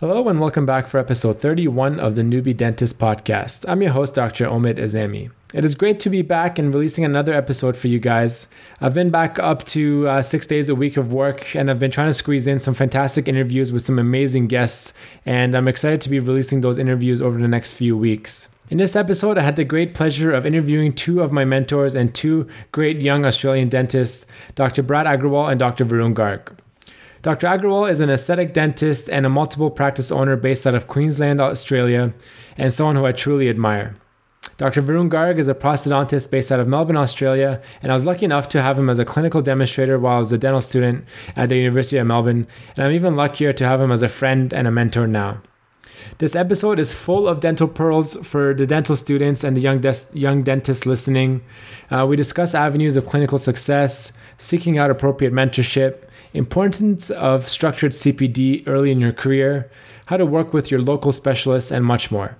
Hello and welcome back for episode 31 of the Newbie Dentist podcast. I'm your host, Dr. Omid Azami. It is great to be back and releasing another episode for you guys. I've been back up to uh, six days a week of work and I've been trying to squeeze in some fantastic interviews with some amazing guests, and I'm excited to be releasing those interviews over the next few weeks. In this episode, I had the great pleasure of interviewing two of my mentors and two great young Australian dentists, Dr. Brad Agrawal and Dr. Varun Garg. Dr. Agrawal is an aesthetic dentist and a multiple practice owner based out of Queensland, Australia, and someone who I truly admire. Dr. Varun Garg is a prosthodontist based out of Melbourne, Australia, and I was lucky enough to have him as a clinical demonstrator while I was a dental student at the University of Melbourne, and I'm even luckier to have him as a friend and a mentor now. This episode is full of dental pearls for the dental students and the young, des- young dentists listening. Uh, we discuss avenues of clinical success, seeking out appropriate mentorship, importance of structured CPD early in your career, how to work with your local specialists, and much more.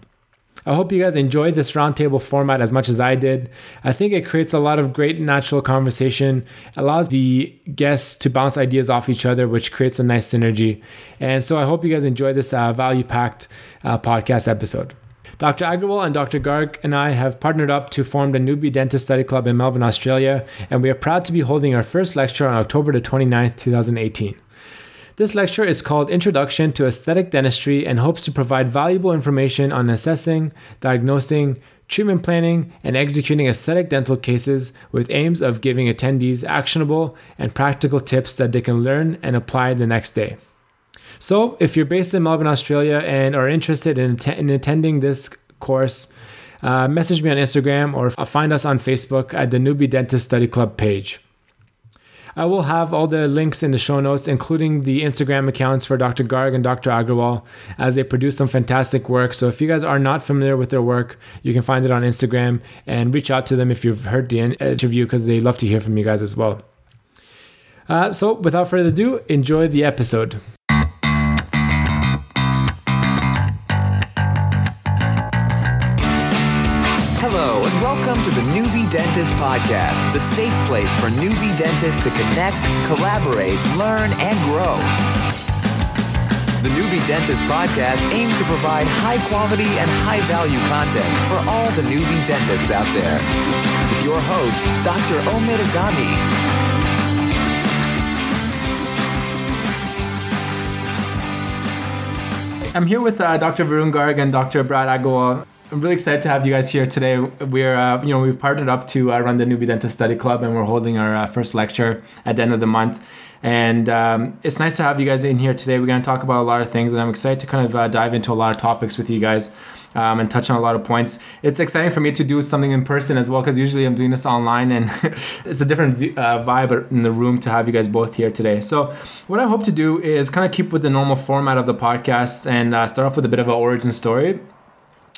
I hope you guys enjoyed this roundtable format as much as I did. I think it creates a lot of great natural conversation, allows the guests to bounce ideas off each other, which creates a nice synergy. And so I hope you guys enjoy this uh, value packed uh, podcast episode. Dr. Agrawal and Dr. Garg and I have partnered up to form the Newbie Dentist Study Club in Melbourne, Australia, and we are proud to be holding our first lecture on October the 29th, 2018. This lecture is called Introduction to Aesthetic Dentistry and hopes to provide valuable information on assessing, diagnosing, treatment planning, and executing aesthetic dental cases with aims of giving attendees actionable and practical tips that they can learn and apply the next day. So, if you're based in Melbourne, Australia, and are interested in, att- in attending this course, uh, message me on Instagram or find us on Facebook at the Newbie Dentist Study Club page. I will have all the links in the show notes, including the Instagram accounts for Dr. Garg and Dr. Agrawal, as they produce some fantastic work. So if you guys are not familiar with their work, you can find it on Instagram and reach out to them if you've heard the interview because they love to hear from you guys as well. Uh, so without further ado, enjoy the episode. Dentist Podcast, the safe place for newbie dentists to connect, collaborate, learn, and grow. The Newbie Dentist Podcast aims to provide high quality and high value content for all the newbie dentists out there. With your host, Dr. Omid Azami. I'm here with uh, Dr. Varun Garg and Dr. Brad Agrawal. I'm really excited to have you guys here today. We're, uh, you know, we've partnered up to uh, run the Newbie Dentist Study Club, and we're holding our uh, first lecture at the end of the month. And um, it's nice to have you guys in here today. We're going to talk about a lot of things, and I'm excited to kind of uh, dive into a lot of topics with you guys um, and touch on a lot of points. It's exciting for me to do something in person as well because usually I'm doing this online and it's a different uh, vibe in the room to have you guys both here today. So, what I hope to do is kind of keep with the normal format of the podcast and uh, start off with a bit of an origin story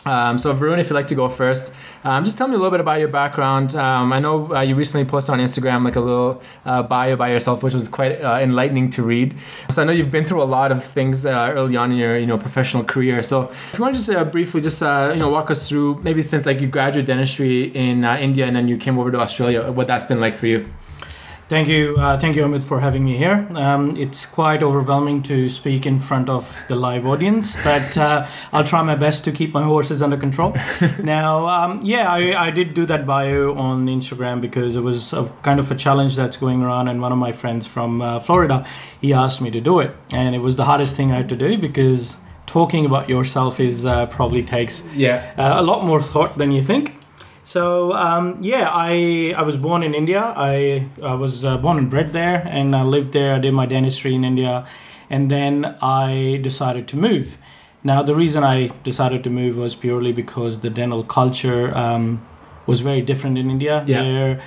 um, so, Varun, if you'd like to go first, um, just tell me a little bit about your background. Um, I know uh, you recently posted on Instagram like a little uh, bio by yourself, which was quite uh, enlightening to read. So, I know you've been through a lot of things uh, early on in your you know professional career. So, if you want to just uh, briefly just uh, you know walk us through maybe since like you graduated dentistry in India and then you came over to Australia, what that's been like for you. Thank you, uh, thank you, Omid, for having me here. Um, it's quite overwhelming to speak in front of the live audience, but uh, I'll try my best to keep my horses under control. now, um, yeah, I, I, did do that bio on Instagram because it was a, kind of a challenge that's going around, and one of my friends from uh, Florida, he asked me to do it, and it was the hardest thing I had to do because talking about yourself is uh, probably takes yeah. Uh, a lot more thought than you think. So um, yeah, I I was born in India. I I was uh, born and bred there, and I lived there. I did my dentistry in India, and then I decided to move. Now the reason I decided to move was purely because the dental culture um, was very different in India. Yeah. There,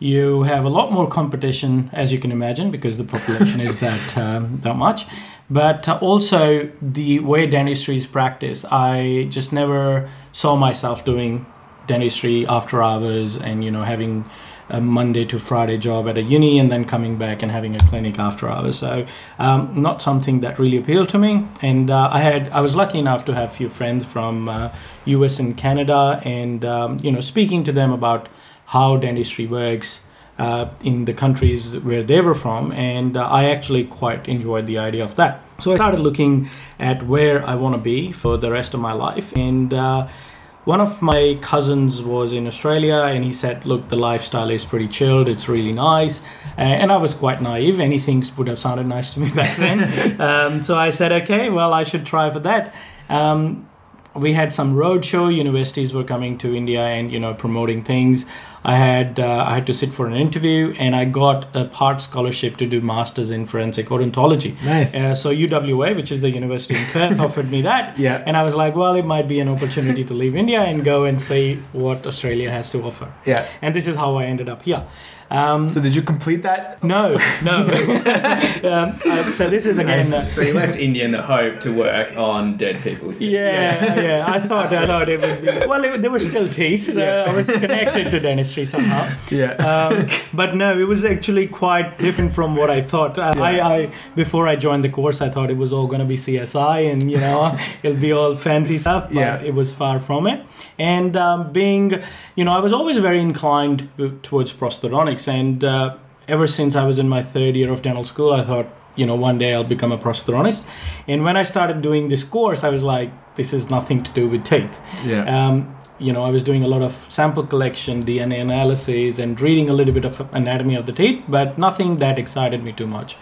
you have a lot more competition, as you can imagine, because the population is that um, that much. But uh, also the way dentistry is practiced, I just never saw myself doing dentistry after hours and you know having a Monday to Friday job at a uni and then coming back and having a clinic after hours. So um, not something that really appealed to me. And uh, I had I was lucky enough to have a few friends from uh, U.S. and Canada, and um, you know speaking to them about how dentistry works. Uh, in the countries where they were from, and uh, I actually quite enjoyed the idea of that. So I started looking at where I want to be for the rest of my life. And uh, one of my cousins was in Australia and he said, Look, the lifestyle is pretty chilled, it's really nice. Uh, and I was quite naive. Anything would have sounded nice to me back then. um, so I said, Okay, well, I should try for that. Um, we had some roadshow. Universities were coming to India and you know promoting things. I had uh, I had to sit for an interview, and I got a part scholarship to do masters in forensic odontology. Nice. Uh, so UWA, which is the university in Perth, offered me that. Yeah. And I was like, well, it might be an opportunity to leave India and go and see what Australia has to offer. Yeah. And this is how I ended up here. Um, So did you complete that? no, no. um, uh, so this is again. uh, So you left India in the hope to work on dead people's teeth. Yeah, yeah. I thought I thought it would be. Well, it, there were still teeth. So I was connected to dentistry somehow. Yeah. Um, but no, it was actually quite different from what I thought. Uh, I, I before I joined the course, I thought it was all going to be CSI and you know it'll be all fancy stuff. But Yeah. it was far from it. And um, being, you know, I was always very inclined towards prosthodontics, and uh, ever since I was in my third year of dental school, I thought. You know, one day I'll become a prosthodontist. And when I started doing this course, I was like, this is nothing to do with teeth yeah. um, you know, I was doing a lot of sample collection, DNA analysis, and reading a little bit of anatomy of the teeth, but nothing that excited me too much.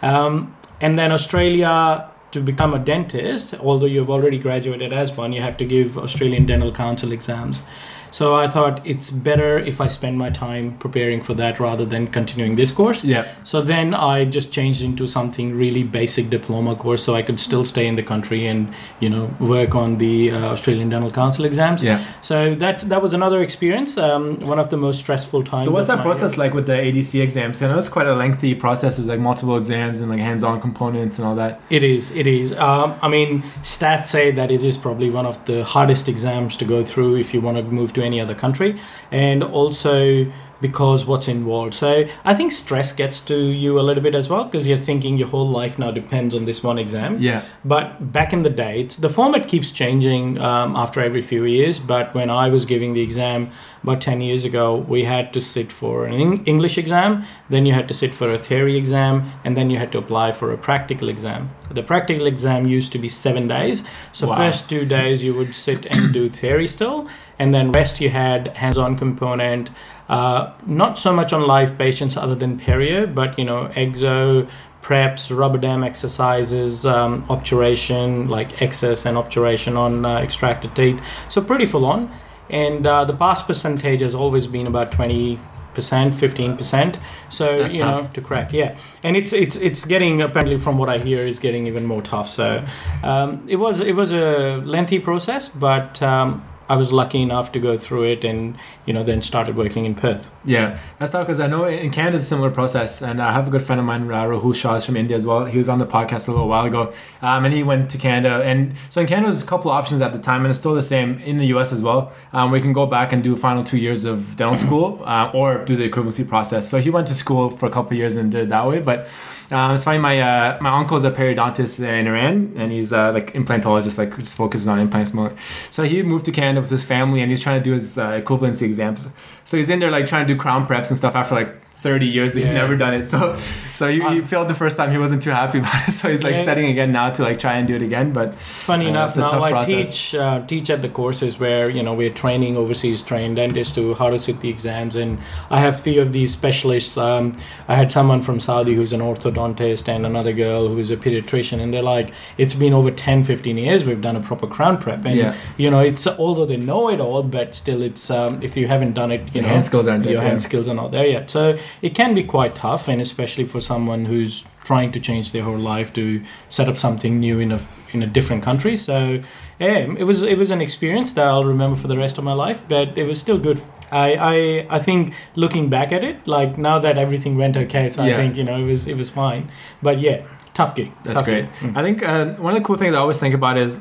Um, and then Australia, to become a dentist, although you've already graduated as one, you have to give Australian Dental Council exams. So I thought it's better if I spend my time preparing for that rather than continuing this course. yeah. So then I just changed into something really basic diploma course, so I could still stay in the country and you know work on the uh, Australian Dental Council exams. Yeah. So that that was another experience. Um, one of the most stressful times. So what's that process year. like with the ADC exams? I know it's quite a lengthy process. There's like multiple exams and like hands-on components and all that. It is. It is. Um, I mean, stats say that it is probably one of the hardest exams to go through if you want to move to any other country, and also because what's involved. So I think stress gets to you a little bit as well because you're thinking your whole life now depends on this one exam. Yeah. But back in the day, it's, the format keeps changing um, after every few years. But when I was giving the exam about 10 years ago, we had to sit for an Eng- English exam, then you had to sit for a theory exam, and then you had to apply for a practical exam. The practical exam used to be seven days. So, Wow. first two days you would sit and do theory still, and then rest you had hands on component. Uh, not so much on live patients other than perio, but you know, exo, preps, rubber dam exercises, um, obturation, like access and obturation on uh, extracted teeth. So pretty full on. And uh, the pass percentage has always been about 20 percent 15 percent so That's you tough. know to crack yeah and it's it's it's getting apparently from what i hear is getting even more tough so um, it was it was a lengthy process but um, i was lucky enough to go through it and you know then started working in perth Yeah, that's tough because I know in Canada it's a similar process, and I have a good friend of mine, Rahul Shah, is from India as well. He was on the podcast a little while ago, um, and he went to Canada. And so in Canada, there's a couple of options at the time, and it's still the same in the U.S. as well. Um, where you can go back and do final two years of dental school, uh, or do the equivalency process. So he went to school for a couple of years and did it that way, but. It's funny. My uh, my uncle's a periodontist in Iran, and he's uh, like implantologist, like just focuses on implants more. So he moved to Canada with his family, and he's trying to do his uh, equivalency exams. So he's in there like trying to do crown preps and stuff after like 30 years. He's Yeah. never done it. So so he, he Um, failed the first time. He wasn't too happy about it. So he's like Yeah. studying again now to like try and do it again. But funny Uh, enough now tough i process. teach uh, teach at the courses where you know we're training overseas trained dentists to how to sit the exams and i have few of these specialists um, i had someone from saudi who's an orthodontist and another girl who's a pediatrician and they're like it's been over 10 15 years we've done a proper crown prep and Yeah. you know it's although they know it all but still it's um, if you haven't done it you Your know hand skills aren't there, your hand yeah. skills are not there yet so it can be quite tough and especially for someone who's trying to change their whole life to set up something new in a in a different country so yeah it was it was an experience that I'll remember for the rest of my life but it was still good I I, I think looking back at it like now that everything went okay so I think you know it was it was fine but yeah tough gig That's tough great. gig. Mm. I think uh, one of the cool things I always think about is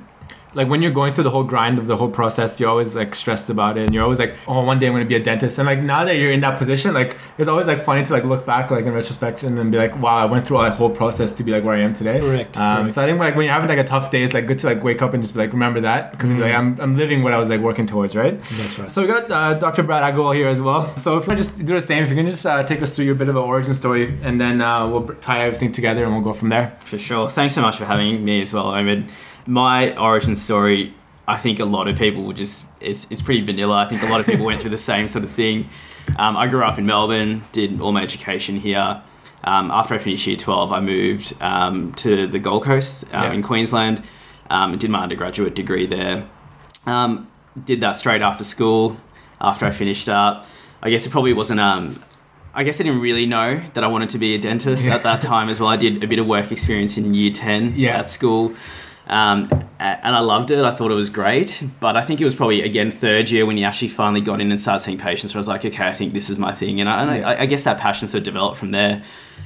like when you're going through the whole grind of the whole process, you're always like stressed about it, and you're always like, oh, one day I'm gonna be a dentist. And like now that you're in that position, like it's always like funny to like look back like in retrospection and be like, wow, I went through all that whole process to be like where I am today. Correct, Um, correct. So I think like when you're having like a tough day, it's like good to like wake up and just be like remember that because like I'm I'm living what I was like working towards, right? That's right. So we got uh, Dr. Brad Agrawal here as well. So if we just do the same, if you can just uh, take us through your bit of an origin story, and then uh, we'll tie everything together and we'll go from there. For sure. Thanks so much for having me as well, Omid. My origin story, I think a lot of people would just, it's, it's pretty vanilla. I think a lot of people went through the same sort of thing. Um, I grew up in Melbourne, did all my education here. Um, after I finished year 12, I moved um, to the Gold Coast um, Yeah. in Queensland um, and did my undergraduate degree there. Um, did that straight after school, after I finished up. I guess it probably wasn't um, I guess I didn't really know that I wanted to be a dentist at that time as well. I did a bit of work experience in year 10 Yeah. at school. Um, and I loved it. I thought it was great. But I think it was probably, again, third year when you actually finally got in and started seeing patients where I was like, okay, I think this is my thing. And I, and I, I guess that passion sort of developed from there.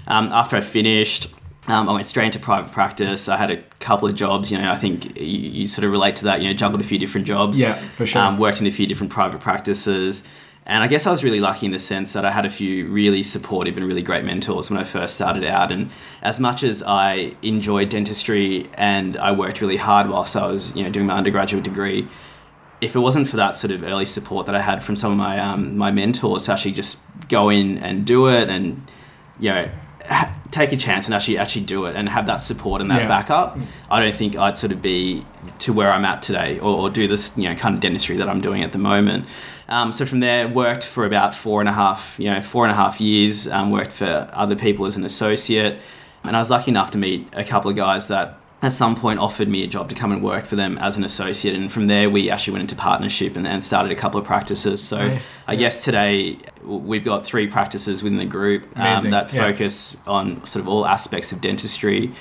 Um, after I finished, um, I went straight into private practice. I had a couple of jobs. You know, I think you, you sort of relate to that. You know, juggled a few different jobs. Yeah, for sure. Um, worked in a few different private practices. And I guess I was really lucky in the sense that I had a few really supportive and really great mentors when I first started out. And as much as I enjoyed dentistry and I worked really hard whilst I was, you know, doing my undergraduate degree, if it wasn't for that sort of early support that I had from some of my um, my mentors to actually just go in and do it and you know ha- take a chance and actually actually do it and have that support and that Yeah. backup, I don't think I'd sort of be to where I'm at today or, or do this you know kind of dentistry that I'm doing at the moment. Um, so from there, worked for about four and a half you know four and a half years. Um, worked for other people as an associate, and I was lucky enough to meet a couple of guys that at some point offered me a job to come and work for them as an associate and from there we actually went into partnership and, and started a couple of practices so Nice. i guess today we've got three practices within the group um, that Yeah. focus on sort of all aspects of dentistry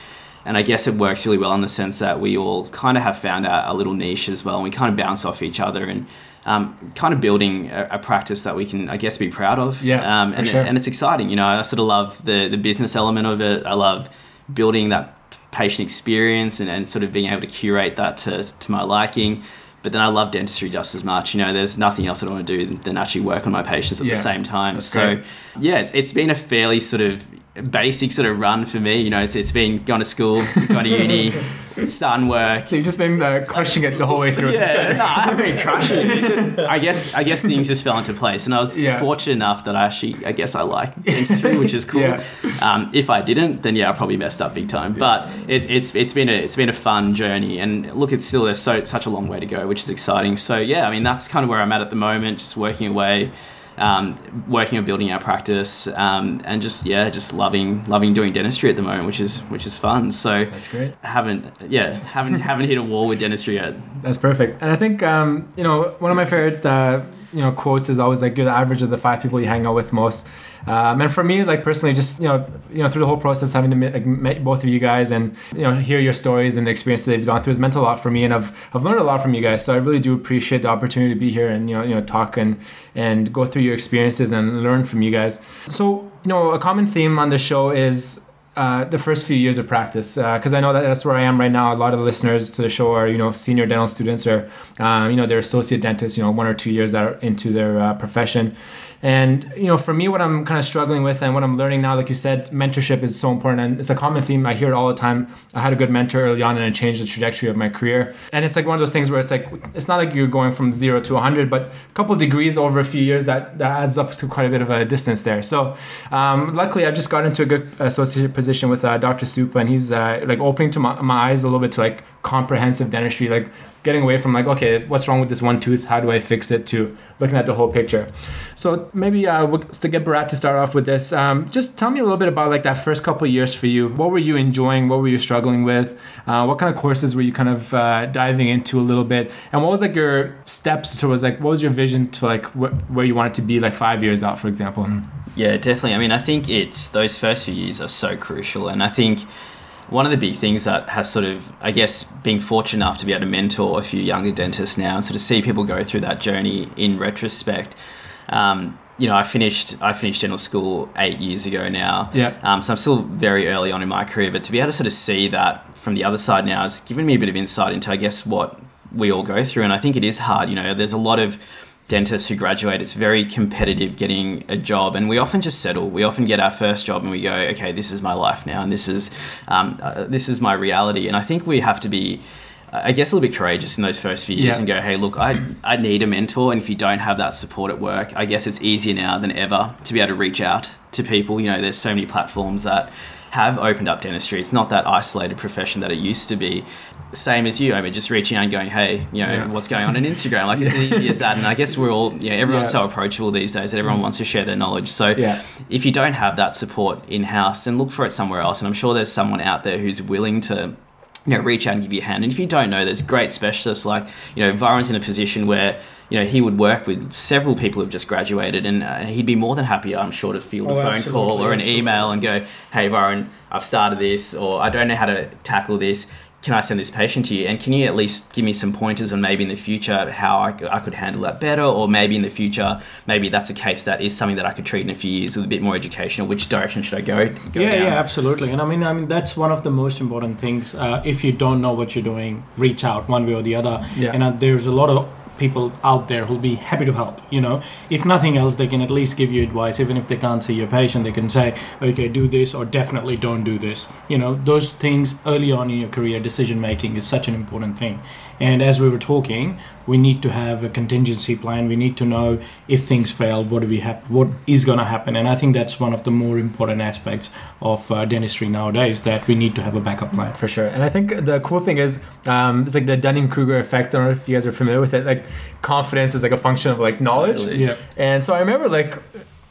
and i guess it works really well in the sense that we all kind of have found our, our little niche as well and we kind of bounce off each other and um, kind of building a, a practice that we can i guess be proud of Yeah, um, and, sure. and it's exciting you know i sort of love the the business element of it i love building that patient experience and, and sort of being able to curate that to, to my liking but then I love dentistry just as much. You know, there's nothing else I want to do than, than actually work on my patients at Yeah, the same time. So, great. yeah, it's, it's been a fairly sort of basic sort of run for me. You know, it's, it's been going to school, going to uni, starting work, So you've just been uh, crushing it the whole way through. Yeah, no, I haven't been crushing it. It's just, I guess, I guess things just fell into place, and I was Yeah. fortunate enough that I actually, I guess, I like dentistry, which is cool. Yeah. Um, if I didn't, then yeah, I probably messed up big time. But it, it's it's been a it's been a fun journey, and look, it's still there's so such a long way to go, which is exciting. So yeah, I mean, that's kind of where I'm at at the moment, just working away. Um, working on building our practice, um, and just yeah, just loving loving doing dentistry at the moment, which is which is fun. So That's great. haven't yeah haven't haven't hit a wall with dentistry yet. That's perfect. And I think um, you know one of my favorite uh, you know quotes is always like you're the average of the five people you hang out with most. Um, and for me, like personally, just you know, you know, through the whole process, having to meet, like, meet both of you guys and you know, hear your stories and the experiences that you've gone through has meant a lot for me, and I've I've learned a lot from you guys. So I really do appreciate the opportunity to be here and you know, you know, talk and and go through your experiences and learn from you guys. So you know, a common theme on the show is uh, the first few years of practice because I know that that's where I am right now. A lot of the listeners to the show are you know senior dental students or um, you know they're associate dentists. You know one or two years that are into their uh, profession. And you know, for me, what I'm kind of struggling with and what I'm learning now, like you said, mentorship is so important, and it's a common theme. I hear it all the time. I had a good mentor early on, and it changed the trajectory of my career. And it's like one of those things where it's like it's not like you're going from zero to 100, but a couple degrees over a few years that that adds up to quite a bit of a distance there. So, um, luckily, I've just got into a good associate position with uh, Dr. Supa, and he's uh, like opening to my, my eyes a little bit to like comprehensive dentistry, like getting away from like, okay, what's wrong with this one tooth? How do I fix it? To looking at the whole picture. So maybe uh, we'll- to get Barat to start off with this, um, just tell me a little bit about like that first couple years for you. What were you enjoying? What were you struggling with? Uh, what kind of courses were you kind of uh, diving into a little bit? And what was like your steps towards like what was your vision to like wh- where you wanted to be like five years out, for example? Yeah, definitely. I mean, I think it's those first few years are so crucial, and I think one of the big things that has sort of, I guess, being fortunate enough to be able to mentor a few younger dentists now and sort of see people go through that journey in retrospect. Um, you know, I finished I finished dental school eight years ago now. Yeah. Um, so I'm still very early on in my career, but to be able to sort of see that from the other side now has given me a bit of insight into, I guess, what we all go through. And I think it is hard. You know, there's a lot of dentists who graduate, it's very competitive getting a job, and we often just settle. We often get our first job and we go, okay, this is my life now, and this is um, uh, this is my reality. And I think we have to be. I guess a little bit courageous in those first few years Yeah. and go, hey, look, I, I need a mentor. And if you don't have that support at work, I guess it's easier now than ever to be able to reach out to people. You know, there's so many platforms that have opened up dentistry. It's not that isolated profession that it used to be. Same as you, I mean, just reaching out and going, hey, you know, Yeah. what's going on on Instagram? Like, it's as easy as that. And I guess we're all, you know, everyone's Yeah. so approachable these days that everyone mm. wants to share their knowledge. So Yeah. if you don't have that support in house, then look for it somewhere else. And I'm sure there's someone out there who's willing to you know, reach out and give you a hand. And if you don't know, there's great specialists like, you know, Varun's in a position where, you know, he would work with several people who've just graduated and uh, he'd be more than happy, I'm sure, to field Oh, a phone call or an absolutely. email and go, hey, Varun, I've started this or I don't know how to tackle this. Can I send this patient to you? And can you at least give me some pointers on maybe in the future how I could handle that better? Or maybe in the future, maybe that's a case that is something that I could treat in a few years with a bit more education or which direction should I go? go yeah, down? yeah, absolutely. And I mean, I mean, that's one of the most important things. Uh, if you don't know what you're doing, reach out one way or the other. Yeah. And uh, there's a lot of people out there who'll be happy to help. You know, if nothing else, they can at least give you advice. Even if they can't see your patient, they can say, "Okay, do this," or "Definitely don't do this." You know, those things early on in your career, decision making is such an important thing. And as we were talking, we need to have a contingency plan. We need to know if things fail, what do we have, what is going to happen. And I think that's one of the more important aspects of uh, dentistry nowadays that we need to have a backup plan. for sure. And I think the cool thing is, um, it's like the Dunning Kruger effect. I don't know if you guys are familiar with it. Like confidence is like a function of like knowledge. Totally. Yeah. And so I remember like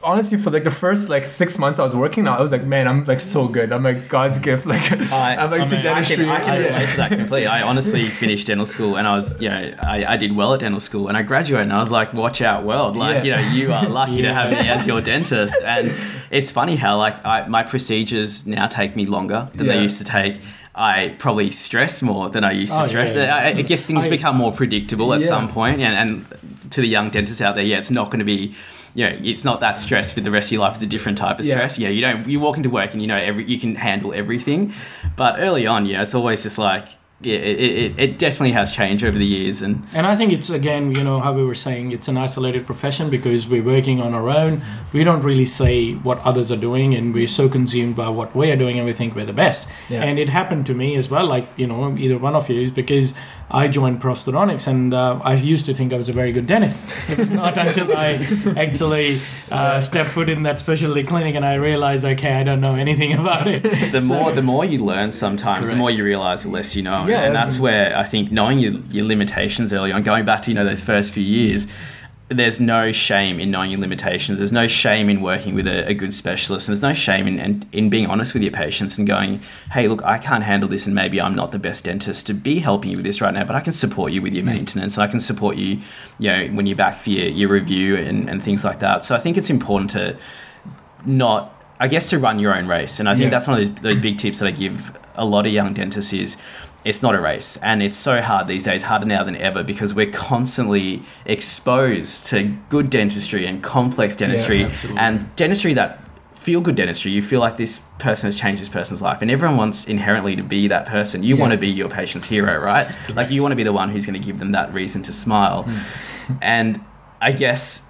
honestly for like the first like six months I was working now, I was like, man, I'm like so good. I'm like God's gift. Like I- I'm like I to mean, I can- dentistry. I can Yeah. relate to that completely. I honestly finished dental school and I was, you know, I, I did well at dental school and I graduated and I was like, watch out, world. Like, Yeah. you know, you are lucky to have me as your dentist. And it's funny how, like, I, my procedures now take me longer than Yeah. they used to take. I probably stress more than I used to Oh, stress. yeah, yeah. I, I guess things I- become more predictable at Yeah. some point, and, and to the young dentists out there, yeah, it's not going to be, you know, it's not that stress for the rest of your life. It's a different type of Yeah. stress. Yeah, you don't. You walk into work and you know every you can handle everything, but early on, you know, it's always just like, yeah, it, it, it definitely has changed over the years, and And I think it's again, you know, how we were saying, it's an isolated profession because we're working on our own. We don't really say what others are doing, and we're so consumed by what we are doing, and we think we're the best. Yeah. And it happened to me as well, like you know, either one of you is because I joined prosthodontics, and uh, I used to think I was a very good dentist. It was not until I actually uh, stepped foot in that specialty clinic, and I realized, okay, I don't know anything about it. the So- more the more you learn sometimes the more you realize the less you know Yeah, and that's- that's where i think knowing your, your limitations early on going back to you know those first few years there's no shame in knowing your limitations. There's no shame in working with a, a good specialist. And there's no shame in, in, in being honest with your patients and going hey look i can't handle this and maybe i'm not the best dentist to be helping you with this right now but i can support you with your maintenance and i can support you you know when you're back for your, your review and, and things like that. So i think it's important to not I guess to run your own race. And I think Yeah. that's one of those, those big tips that I give a lot of young dentists is it's not a race. And it's so hard these days, harder now than ever, because we're constantly exposed to good dentistry and complex dentistry absolutely. and dentistry that feel good dentistry. You feel like this person has changed this person's life. And everyone wants inherently to be that person. You Yeah. want to be your patient's hero, right? Like you want to be the one who's going to give them that reason to smile. Hmm. and I guess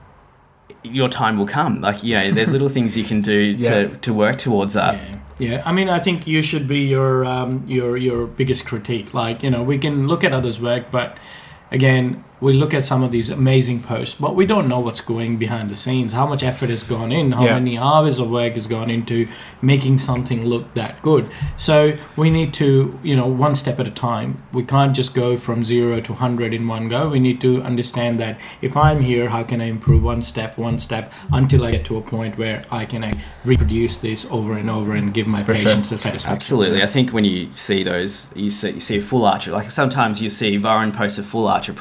your time will come. Like, you know, there's little things you can do Yeah. to, to work towards that. Yeah. I mean, I think you should be your um, your your biggest critique. Like, you know, we can look at others' work, but again, we look at some of these amazing posts, but we don't know what's going behind the scenes. How much effort has gone in? How Yeah. many hours of work has gone into making something look that good? So we need to, you know, one step at a time. We can't just go from zero to hundred in one go. We need to understand that if I'm here, how can I improve one step, one step, until I get to a point where I can reproduce this over and over and give my For sure. patients a satisfaction. Absolutely. I think when you see those, you see, you see a full archer. Like sometimes you see Varun post a full archer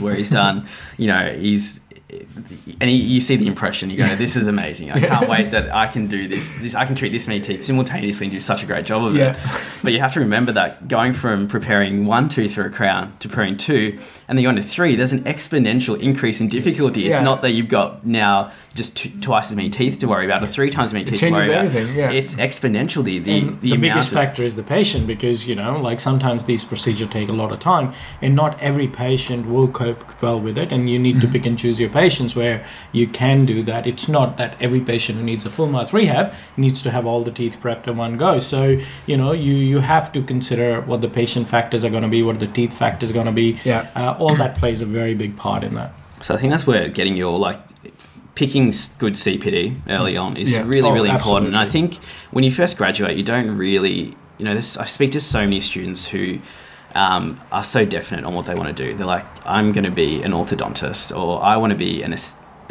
where he's done, you know, he's, and you see the impression, you go, this is amazing. I can't wait that I can do this. This I can treat this many teeth simultaneously and do such a great job of Yeah. it. But you have to remember that going from preparing one tooth for a crown to preparing two, and then on to three, there's an exponential increase in difficulty. It's Yeah. not that you've got now just twice as many teeth to worry about, or three times as many teeth to worry about. everything, yeah. It's exponential the the, And the, the, biggest factor is the patient because you know like sometimes these procedures take a lot of time and not every patient will cope well with it and you need to mm-hmm. pick and choose your patients where you can do that it's not that every patient who needs a full mouth rehab needs to have all the teeth prepped in one go so you know you you have to consider what the patient factors are going to be what the teeth factors are going to be Yeah. uh, all that plays a very big part in that So I think that's where getting your like picking good CPD early on is Yeah. really Oh, really important. And I think when you first graduate, you don't really you know this. I speak to so many students who. Um, are so definite on what they want to do. They're like, I'm going to be an orthodontist, or I want to be an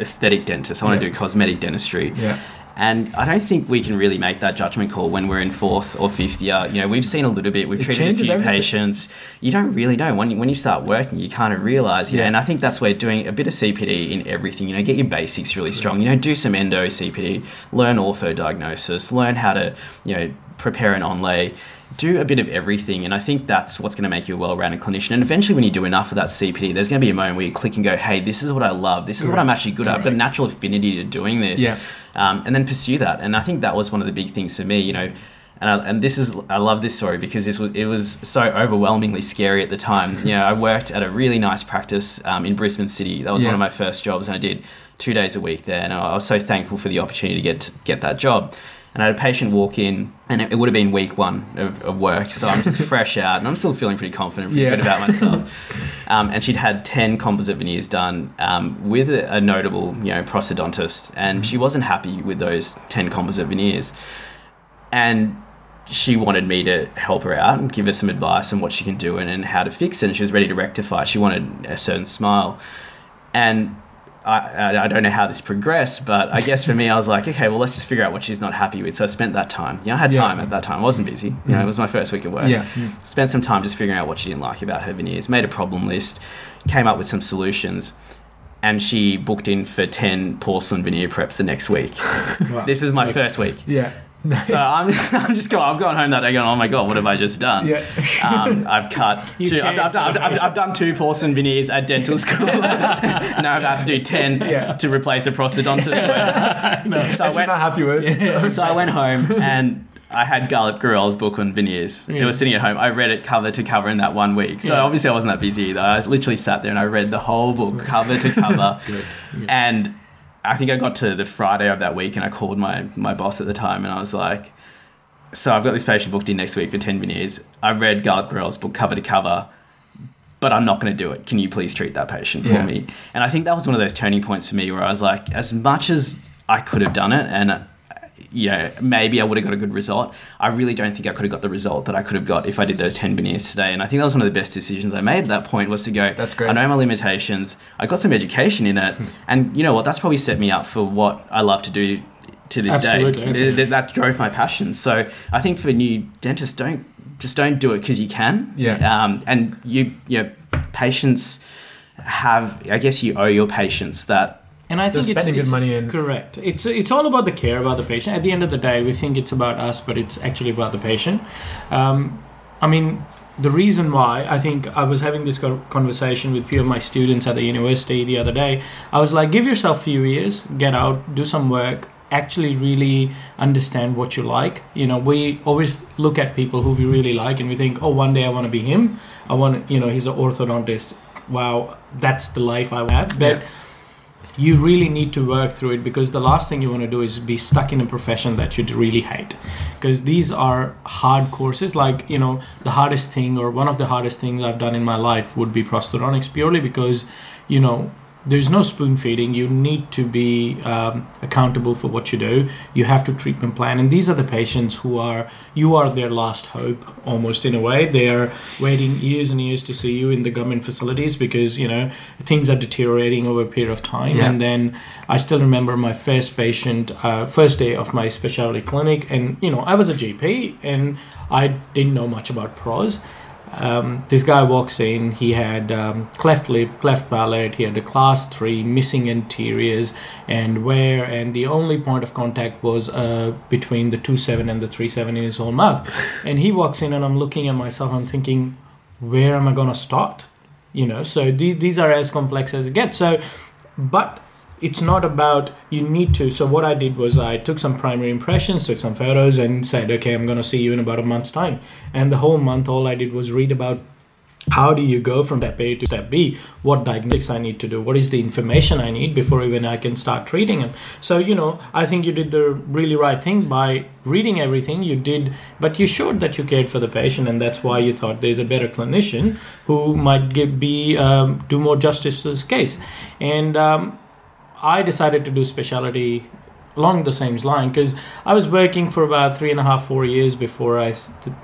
aesthetic dentist. I want Yeah. to do cosmetic dentistry. Yeah. And I don't think we can really make that judgment call when we're in fourth or fifth year. You know, we've seen a little bit, we've It treated a few everything. patients. You don't really know when you, when you start working. You kind of realize, you know. Yeah. And I think that's where doing a bit of CPD in everything. You know, get your basics really strong. You know, do some endo CPD, learn ortho diagnosis, learn how to you know prepare an onlay. Do a bit of everything, and I think that's what's going to make you a well-rounded clinician. And eventually, when you do enough of that CPD, there's going to be a moment where you click and go, "Hey, this is what I love. This is what I'm actually good at. I've got a natural affinity to doing this." Yeah. um, and then pursue that. And I think that was one of the big things for me, you know. And, I, and this is I love this story because this was it was so overwhelmingly scary at the time. You know, I worked at a really nice practice um, in Brisbane City. That was Yeah. one of my first jobs, and I did two days a week there. And I was so thankful for the opportunity to get get that job. And I had a patient walk in, and it, it would have been week one of, of work, so I'm just fresh out, and I'm still feeling pretty confident, pretty Yeah. good about myself. Um, and she'd had 10 composite veneers done um, with a, a notable, you know, prosthodontist, and she wasn't happy with those 10 composite veneers. And she wanted me to help her out and give her some advice on what she can do and, and how to fix it. And she was ready to rectify. She wanted a certain smile. And I, I, I don't know how this progressed, but I guess for me, I was like, okay, well, let's just figure out what she's not happy with. So I spent that time. You know, I had Yeah. time at that time. I wasn't busy. You know, it was my first week of work. Yeah. Spent some time just figuring out what she didn't like about her veneers. Made a problem list. Came up with some solutions. And she booked in for 10 porcelain veneer preps the next week. This is my first week. Yeah. So I'm, I'm just going. I've gone home that day going, oh my god, what have I just done? Yeah. Um, I've cut two. I've, I've, for I've, I've, done two porcelain veneers at dental school. now I've had to do ten Yeah. to replace a prosthodontist. work. So I went. not happy with it. So I went home and. I had Galip Gurel's book on veneers. It was sitting at home. I read it cover to cover in that one week. So Yeah. obviously I wasn't that busy either. I literally sat there and I read the whole book cover to cover. And I think I got to the Friday of that week and I called my, my boss at the time and I was like, so I've got this patient booked in next week for 10 veneers. I've read Galip Gurel's book cover to cover, but I'm not going to do it. Can you please treat that patient for Yeah. me? And I think that was one of those turning points for me where I was like, as much as I could have done it and you know, maybe I would have got a good result. I really don't think I could have got the result that I could have got if I did those 10 veneers today. And I think that was one of the best decisions I made at that point was to go, That's great. I know my limitations. I got some education in it. and you know what? That's probably set me up for what I love to do to this Absolutely, day. absolutely. That drove my passion. So I think for new dentists, don't just don't do it because you can. Yeah. Um, and you, you know, patients have, I guess you owe your patients that And I They're think it's, spending good it's- money in- Correct. It's it's all about the care about the patient. At the end of the day, we think it's about us, but it's actually about the patient. Um, I mean, the reason why I think I was having this conversation with a few of my students at the university the other day. I was like, give yourself a few years, get out, do some work, actually really understand what you like. You know, we always look at people who we really like, and we think, oh, one day I want to be him. I want, you know, he's an orthodontist. Wow, that's the life I have. But Yeah. You really need to work through it because the last thing you want to do is be stuck in a profession that you really hate. Because these are hard courses like you know the hardest thing or one of the hardest things i've done in my life would be prosthodontics purely because you know there's no spoon feeding. You need to be um, accountable for what you do. You have to treatment plan. And these are the patients who are you are their last hope almost in a way. They are waiting years and years to see you in the government facilities because you know things are deteriorating over a period of time. Yeah. and then i still remember my first patient uh, first day of my specialty clinic. And you know i was a gp and i didn't know much about pros um, this guy walks in he had um, cleft lip cleft palate he had a class 3 missing anteriors and where and the only point of contact was uh, between the 2-7 and the 3-7 in his whole mouth. And he walks in and i'm looking at myself i'm thinking where am i to start? You know so these, these are as complex as it gets. So but it's not about you need to so what i did was i took some primary impressions took some photos and said okay i'm going to see you in about a month's time and the whole month all i did was read about how do you go from step A to step B? What diagnostics I need to do? What is the information I need before even I can start treating him? So, you know, I think you did the really right thing by reading everything you did, but you showed that you cared for the patient, and that's why you thought there's a better clinician who might give, be um, do more justice to this case. And um, I decided to do specialty along the same line because I was working for about three and a half, four years before I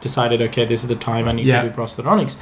decided, okay, this is the time I need Yeah. to do prosthodontics.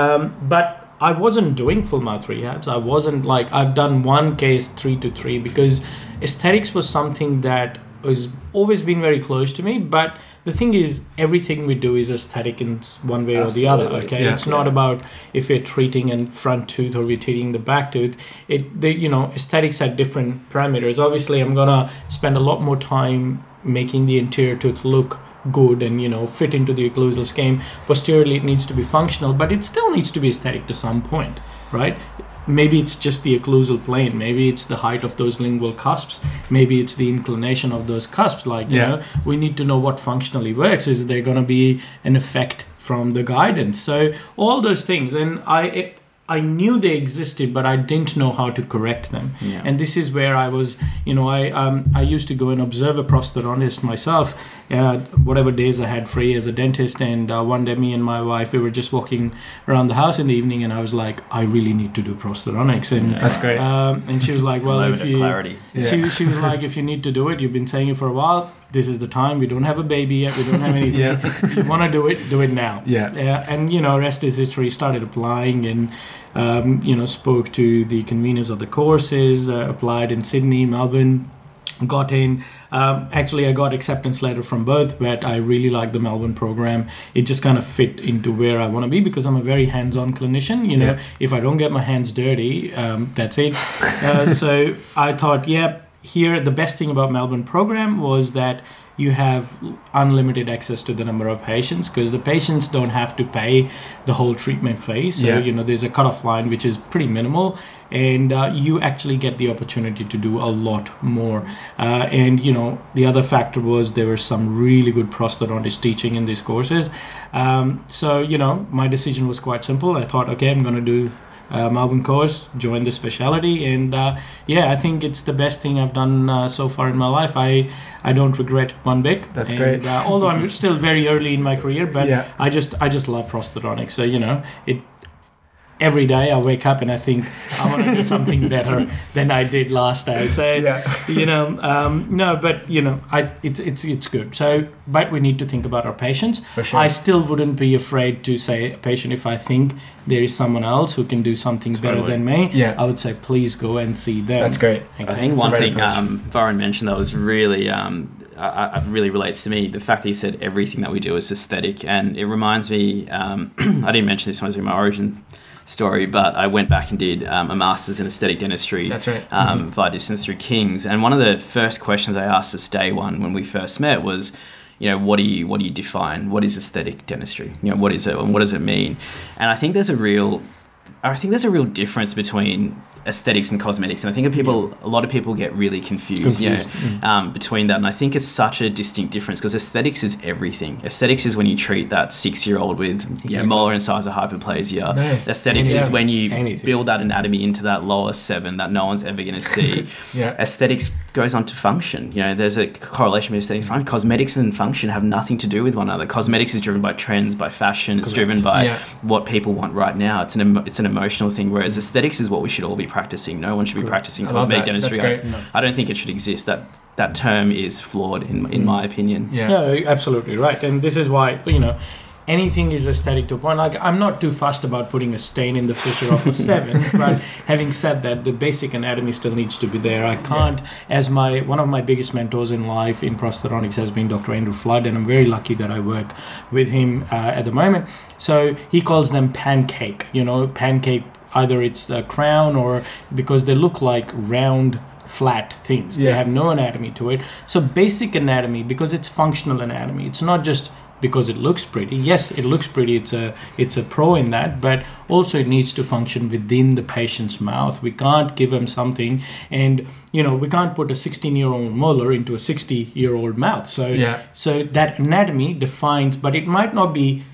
Um, but I wasn't doing full mouth rehabs. I wasn't like I've done one case three to three because aesthetics was something that was always been very close to me. But the thing is, everything we do is aesthetic in one way or the other. Okay, Yeah. it's not about if we're treating a front tooth or we're treating the back tooth. It, they, you know, aesthetics have different parameters. Obviously, I'm gonna spend a lot more time making the anterior tooth look good and you know fit into the occlusal scheme. Posteriorly, it needs to be functional, but it still needs to be aesthetic to some point, right? Maybe it's just the occlusal plane. Maybe it's the height of those lingual cusps. Maybe it's the inclination of those cusps. Like you Yeah. know, we need to know what functionally works. Is there going to be an effect from the guidance? So all those things, and I. I knew they existed, but I didn't know how to correct them. Yeah. And this is where I was, you know, I um, I used to go and observe a prosthodontist myself, uh, whatever days I had free as a dentist. And uh, one day, me and my wife, we were just walking around the house in the evening, and I was like, I really need to do prosthodontics. And That's great. um, and she was like, Well, if you clarity. Yeah. she, she was like, if you need to do it, you've been saying it for a while. This is the time. We don't have a baby yet. We don't have anything. Yeah. you want to do it, do it now. Yeah. Uh, and you know, rest is history. Started applying and um, you know spoke to the conveners of the courses. Uh, applied in Sydney, Melbourne. Got in. Um, actually, I got acceptance letter from both, but I really like the Melbourne program. It just kind of fit into where I want to be because I'm a very hands-on clinician. You know, Yeah. if I don't get my hands dirty, um, that's it. Uh, so I thought, yeah, here the best thing about Melbourne program was that you have unlimited access to the number of patients because the patients don't have to pay the whole treatment fee. So Yeah. you know there's a cutoff line which is pretty minimal, and uh, you actually get the opportunity to do a lot more. Uh, and you know the other factor was there were some really good prosthodontist teaching in these courses. Um, so you know my decision was quite simple. I thought, okay, I'm going to do uh, Melbourne course, join the specialty, and uh, yeah, I think it's the best thing I've done uh, so far in my life. I I don't regret one bit. That's And, great. Uh, although I'm still very early in my career, but Yeah. I just I just love prosthodontics. So you know it. Every day I wake up and I think I want to do something better than I did last day. So Yeah. you know, um, no, but you know, I it's it's it's good. So, but we need to think about our patients. For sure. I still wouldn't be afraid to say a patient if I think there is someone else who can do something better than me. Yeah. I would say please go and see them. That's great. Okay. I think That's one thing approach. um, Varun mentioned that was really um, I, I really relates to me. The fact that he said everything that we do is aesthetic, and it reminds me. Um, I didn't mention this when I was in my origin story, but I went back and did um, a master's in aesthetic dentistry. That's right. Um, via distance through Kings, and one of the first questions I asked this day one when we first met was. You know, what do you what do you define? What is aesthetic dentistry? You know, what is it and what does it mean? And I think there's a real I think there's a real difference between aesthetics and cosmetics, and I think people, a lot of people get really confused, you know, Confused, um, between that. And I think it's such a distinct difference because aesthetics is everything. Aesthetics is when you treat that six-year-old with you know, Exactly. molar incisor hyperplasia. Nice. Aesthetics is when you Anything. build that anatomy into that lower seven that no one's ever going to see. Yeah. Aesthetics goes on to function. You know, there's a correlation between aesthetics. and function. Cosmetics and function have nothing to do with one another. Cosmetics is driven by trends, by fashion. It's Correct. driven by Yeah. what people want right now. It's an it's an emotional thing. Whereas aesthetics is what we should all be practicing. No one should be practicing I cosmetic that. dentistry. That's great. No. I don't think it should exist. That that term is flawed in in my opinion. Yeah. No, absolutely right. And this is why, you know, anything is aesthetic to a point. Like, I'm not too fussed about putting a stain in the fissure of a seven, but having said that, the basic anatomy still needs to be there. I can't, as my one of my biggest mentors in life in prosthodontics has been Dr. Andrew Flood, and I'm very lucky that I work with him uh, at the moment. So he calls them pancake, you know, pancake. Either it's a crown or because they look like round flat things. They have no anatomy to it. So basic anatomy, because it's functional anatomy, it's not just because it looks pretty. Yes, it looks pretty. It's a it's a pro in that, but also it needs to function within the patient's mouth. We can't give them something, and you know we can't put a 16 year old molar into a 60 year old mouth. So Yeah. so that anatomy defines, but it might not be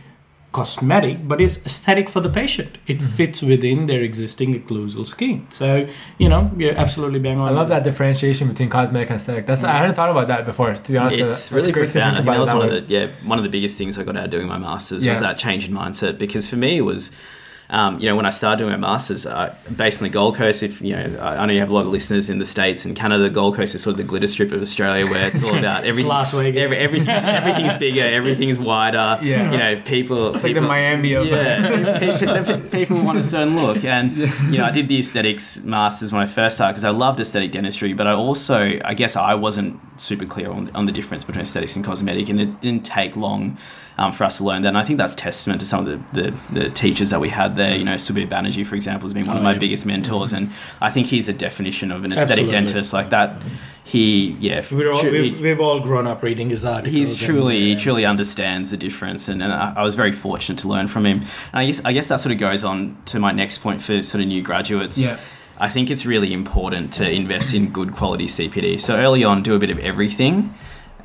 cosmetic, but it's aesthetic for the patient. It Mm-hmm. fits within their existing occlusal scheme. So you know you're absolutely bang on. I love that differentiation between cosmetic and aesthetic. That's I hadn't thought about that before. To be honest, It's That's really great profound. I think think that was it one of the yeah one of the biggest things I got out of doing my masters was that change in mindset because for me it was. Um, you know, when I started doing my masters, uh, based on the Gold Coast, if you know, I know you have a lot of listeners in the states and Canada. The Gold Coast is sort of the glitter strip of Australia, where it's all about everything. Las Vegas. Every, everything, everything's bigger, everything's wider. Yeah. you know, people. It's like the Miami of Yeah, people, people want a certain look, and you know, I did the aesthetics masters when I first started because I loved aesthetic dentistry, but I also, I guess, I wasn't super clear on, on the difference between aesthetics and cosmetic, and it didn't take long um, for us to learn that. And I think that's testament to some of the, the, the teachers that we had there. You know, Subir Banerji, for example, has been one of Oh, my yeah. biggest mentors, and I think he's a definition of an aesthetic Absolutely. dentist. Like that, he, yeah, We're all, truly- we've, we've all grown up reading his articles. He's and, truly, he truly understands the difference, and, and I, I was very fortunate to learn from him. And I guess, I guess that sort of goes on to my next point for sort of new graduates. Yeah. I think it's really important to invest in good quality CPD. So early on, do a bit of everything,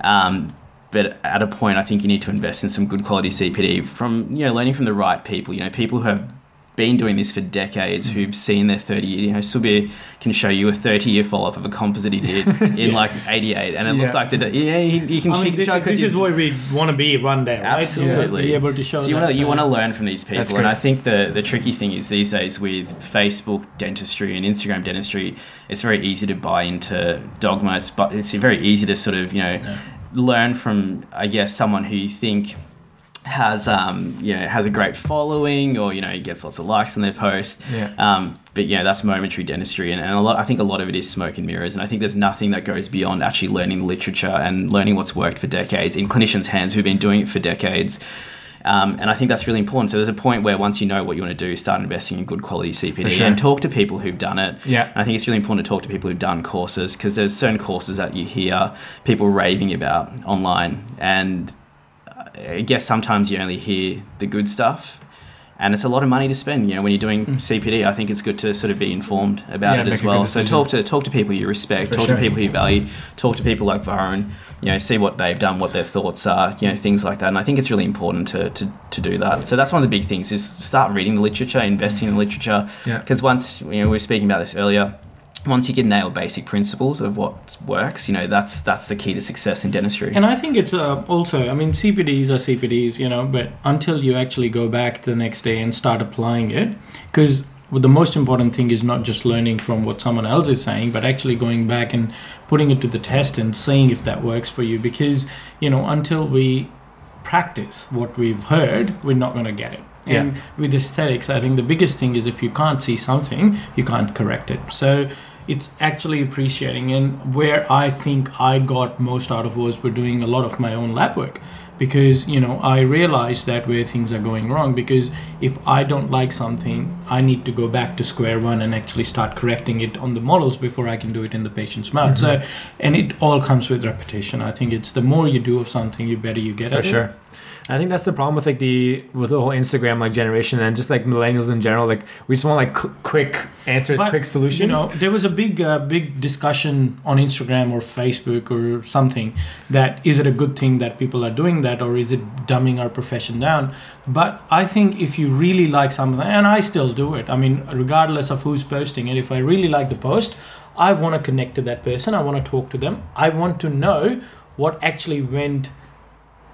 um, but at a point, I think you need to invest in some good quality CPD from you know learning from the right people. You know, people who have been doing this for decades, who've mm-hmm. seen their 30 year, you know, Subir can show you a 30 year follow up of a composite he did in like 88, and it looks like the, yeah, he, he can, I mean, this, show is, this is where we want to be one day, right? Absolutely. To be able to show so you want to you want to learn from these people, and. I think the the tricky thing is these days with Facebook dentistry and Instagram dentistry, it's very easy to buy into dogmas, but it's very easy to sort of you know learn from I guess someone who you think has um you know has a great following or you know gets lots of likes on their post. Yeah. um but yeah that's momentary dentistry. And, and a lot I think a lot of it is smoke and mirrors. And I think there's nothing that goes beyond actually learning the literature and learning what's worked for decades in clinicians hands who've been doing it for decades um, and I think that's really important. So there's a point where once you know what you want to do, start investing in good quality CPD sure. and talk to people who've done it. Yeah. And I think it's really important to talk to people who've done courses because there's certain courses that you hear people raving about online, and I guess sometimes you only hear the good stuff. And it's a lot of money to spend, you know, when you're doing CPD. I think it's good to sort of be informed about Yeah, it as well. So talk to talk to people you respect, For talk sure. to people you value, talk to people like Varun, you know, see what they've done, what their thoughts are, you know, things like that. And I think it's really important to, to, to do that. So that's one of the big things is start reading the literature, investing in the literature. Yeah. Because once, you know, we were speaking about this earlier, once you can nail basic principles of what works, you know, that's that's the key to success in dentistry. And I think it's uh, also, I mean, CPDs are CPDs, you know, but until you actually go back the next day and start applying it, because the most important thing is not just learning from what someone else is saying, but actually going back and putting it to the test and seeing if that works for you. Because, you know, until we practice what we've heard, we're not going to get it. And with aesthetics, I think the biggest thing is if you can't see something, you can't correct it. So it's actually appreciating. And where I think I got most out of was we're doing a lot of my own lab work because you know I realize that where things are going wrong because if I don't like something I need to go back to square one and actually start correcting it on the models before I can do it in the patient's mouth. Mm-hmm. So and it all comes with repetition. I think it's the more you do of something the better you get for at it. I think that's the problem with like the with the whole Instagram like generation and just like millennials in general. Like we just want like qu- quick answers, But, quick solutions. You know, there was a big, uh, big discussion on Instagram or Facebook or something that is it a good thing that people are doing that or is it dumbing our profession down? But I think if you really like something, and I still do it. I mean, regardless of who's posting it, if I really like the post, I want to connect to that person. I want to talk to them. I want to know what actually went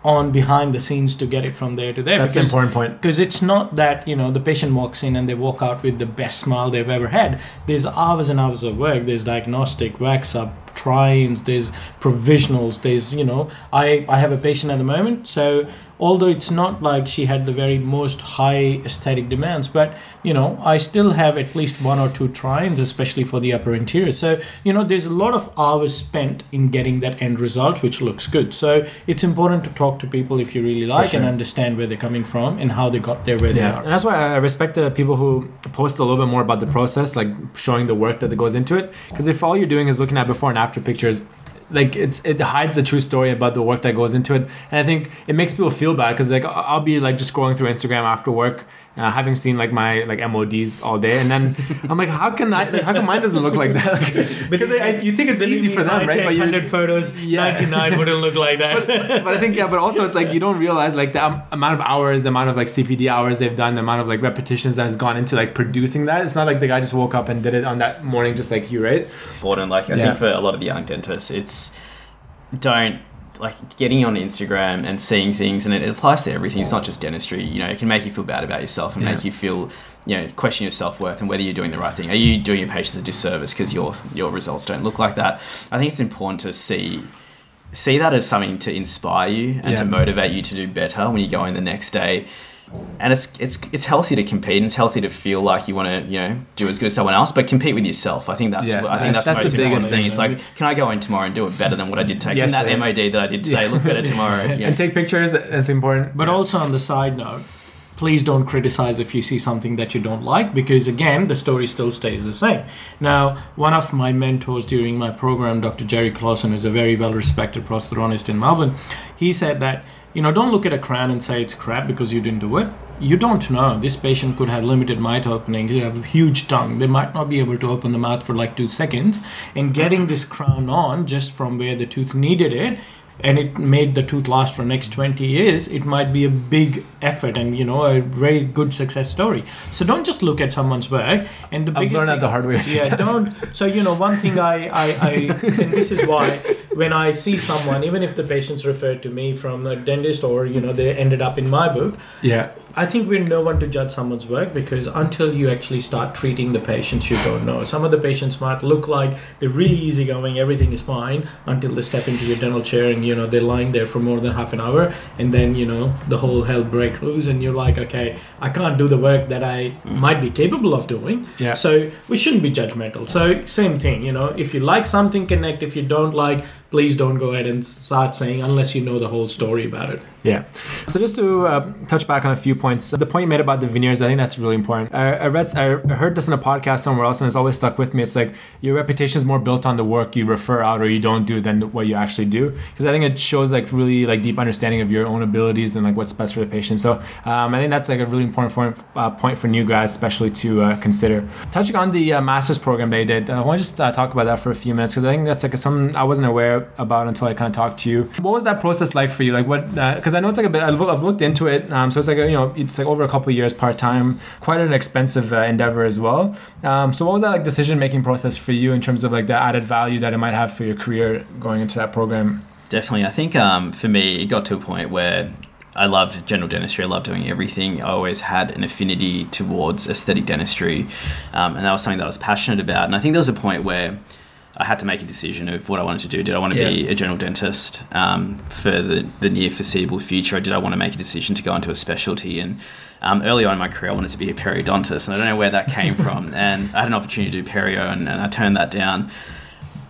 on behind the scenes to get it from there to there. that's an important point. because it's not that you know the patient walks in and they walk out with the best smile they've ever had there's hours and hours of work there's diagnostic wax up try-ins there's provisionals there's you know i i have a patient at the moment so although it's not like she had the very most high aesthetic demands but you know i still have at least one or two try-ins especially for the upper anterior. So you know there's a lot of hours spent in getting that end result which looks good. So it's important to talk to people if you really like and understand where they're coming from and how they got there where they are. And that's why I respect the people who post a little bit more about the process, like showing the work that goes into it. Because if all you're doing is looking at before and after pictures, like it's it hides the true story about the work that goes into it. And i think it makes people feel bad because like i'll be like just scrolling through instagram after work uh, having seen like my like MODs all day and then i'm like how can i like, how come mine doesn't look like that like, because I, I, you think it's easy for them right but 100 photos Yeah. 99 wouldn't look like that but I think yeah, but also it's like you don't realize like the am- amount of hours, the amount of like CPD hours they've done, the amount of like repetitions that has gone into like producing that. It's not like the guy just woke up and did it on that morning, just like you, right? important. Like I Yeah. think for a lot of the young dentists, it's don't like getting on Instagram and seeing things, and it, it applies to everything. It's not just dentistry. You know, it can make you feel bad about yourself and Yeah. make you feel, you know, question your self worth and whether you're doing the right thing. Are you doing your patients a disservice because your your results don't look like that? I think it's important to see see that as something to inspire you and to motivate you to do better when you go in the next day. And it's it's it's healthy to compete and it's healthy to feel like you want to you know do as good as someone else, but compete with yourself. I think that's Yeah, I think that's, that's the most the important biggest thing. thing, It's like, can I go in tomorrow and do it better than what I did today? Yes, can that. MOD that I did today look better tomorrow? Yeah. And take pictures. It's important. But also on the side note, please don't criticize if you see something that you don't like because again, the story still stays the same. Now, one of my mentors during my program, Dr. Jerry Clausen, who's a very well-respected prosthodontist in Melbourne, he said that you know don't look at a crown and say it's crap because you didn't do it. You don't know. This patient could have limited mouth opening. They have a huge tongue. They might not be able to open the mouth for like two seconds. And getting this crown on just from where the tooth needed it and it made the tooth last for next 20 years it might be a big effort and you know a very good success story so don't just look at someone's work and the I've biggest learned thing- the hard way yeah don't so you know one thing I, I i and this is why when i see someone even if the patient's referred to me from a dentist or you know they ended up in my book Yeah. I think we're no one to judge someone's work because until you actually start treating the patients, you don't know. Some of the patients might look like they're really easygoing, everything is fine until they step into your dental chair and you know they're lying there for more than half an hour, and then you know the whole hell breaks loose, and you're like, okay, I can't do the work that I might be capable of doing. Yeah. So we shouldn't be judgmental. So same thing, you know, if you like something, connect. If you don't like, please don't go ahead and start saying unless you know the whole story about it. Yeah. So just to uh, touch back on a few points, the point you made about the veneers, I think that's really important. I, I read, I heard this in a podcast somewhere else, and it's always stuck with me. It's like your reputation is more built on the work you refer out or you don't do than what you actually do, because I think it shows like really like deep understanding of your own abilities and like what's best for the patient. So um, I think that's like a really important point, uh, point for new grads, especially to uh, consider. Touching on the uh, master's program they did, uh, I want to just uh, talk about that for a few minutes because I think that's like something I wasn't aware about until I kind of talked to you. What was that process like for you? Like what? Because I know it's like a bit. I've, looked into it, um, so it's like you know it's like over a couple years part time, quite an expensive uh, endeavor as well. Um, so what was that like decision making process for you in terms of like the added value that it might have for your career going into that program? Definitely. I think um, for me, it got to a point where I loved general dentistry. I loved doing everything. I always had an affinity towards aesthetic dentistry, um, and that was something that I was passionate about. And I think there was a point where I had to make a decision of what I wanted to do. Did I want to be a general dentist um, for the, the near foreseeable future, or did I want to make a decision to go into a specialty? And um, early on in my career, I wanted to be a periodontist, and I don't know where that came from. And I had an opportunity to do perio, and, and I turned that down.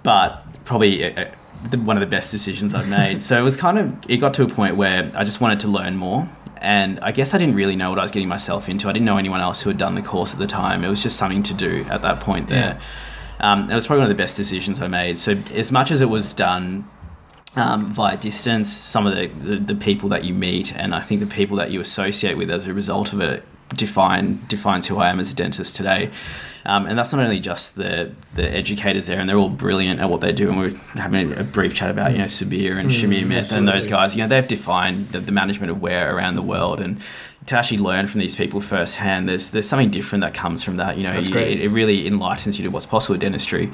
But probably uh, uh, the, one of the best decisions I've made. so it was kind of it got to a point where I just wanted to learn more. And I guess I didn't really know what I was getting myself into. I didn't know anyone else who had done the course at the time. It was just something to do at that point there. Um, it was probably one of the best decisions I made. So as much as it was done um, via distance, some of the, the, the people that you meet, and I think the people that you associate with as a result of it, define defines who I am as a dentist today. Um, and that's not only just the the educators there, and they're all brilliant at what they do. And we we're having a brief chat about you know Subir and Shamir Mehta and those guys. You know they've defined the, the management of wear around the world, and to actually learn from these people firsthand, there's there's something different that comes from that. You know, you- great. It, it really enlightens you to what's possible with dentistry.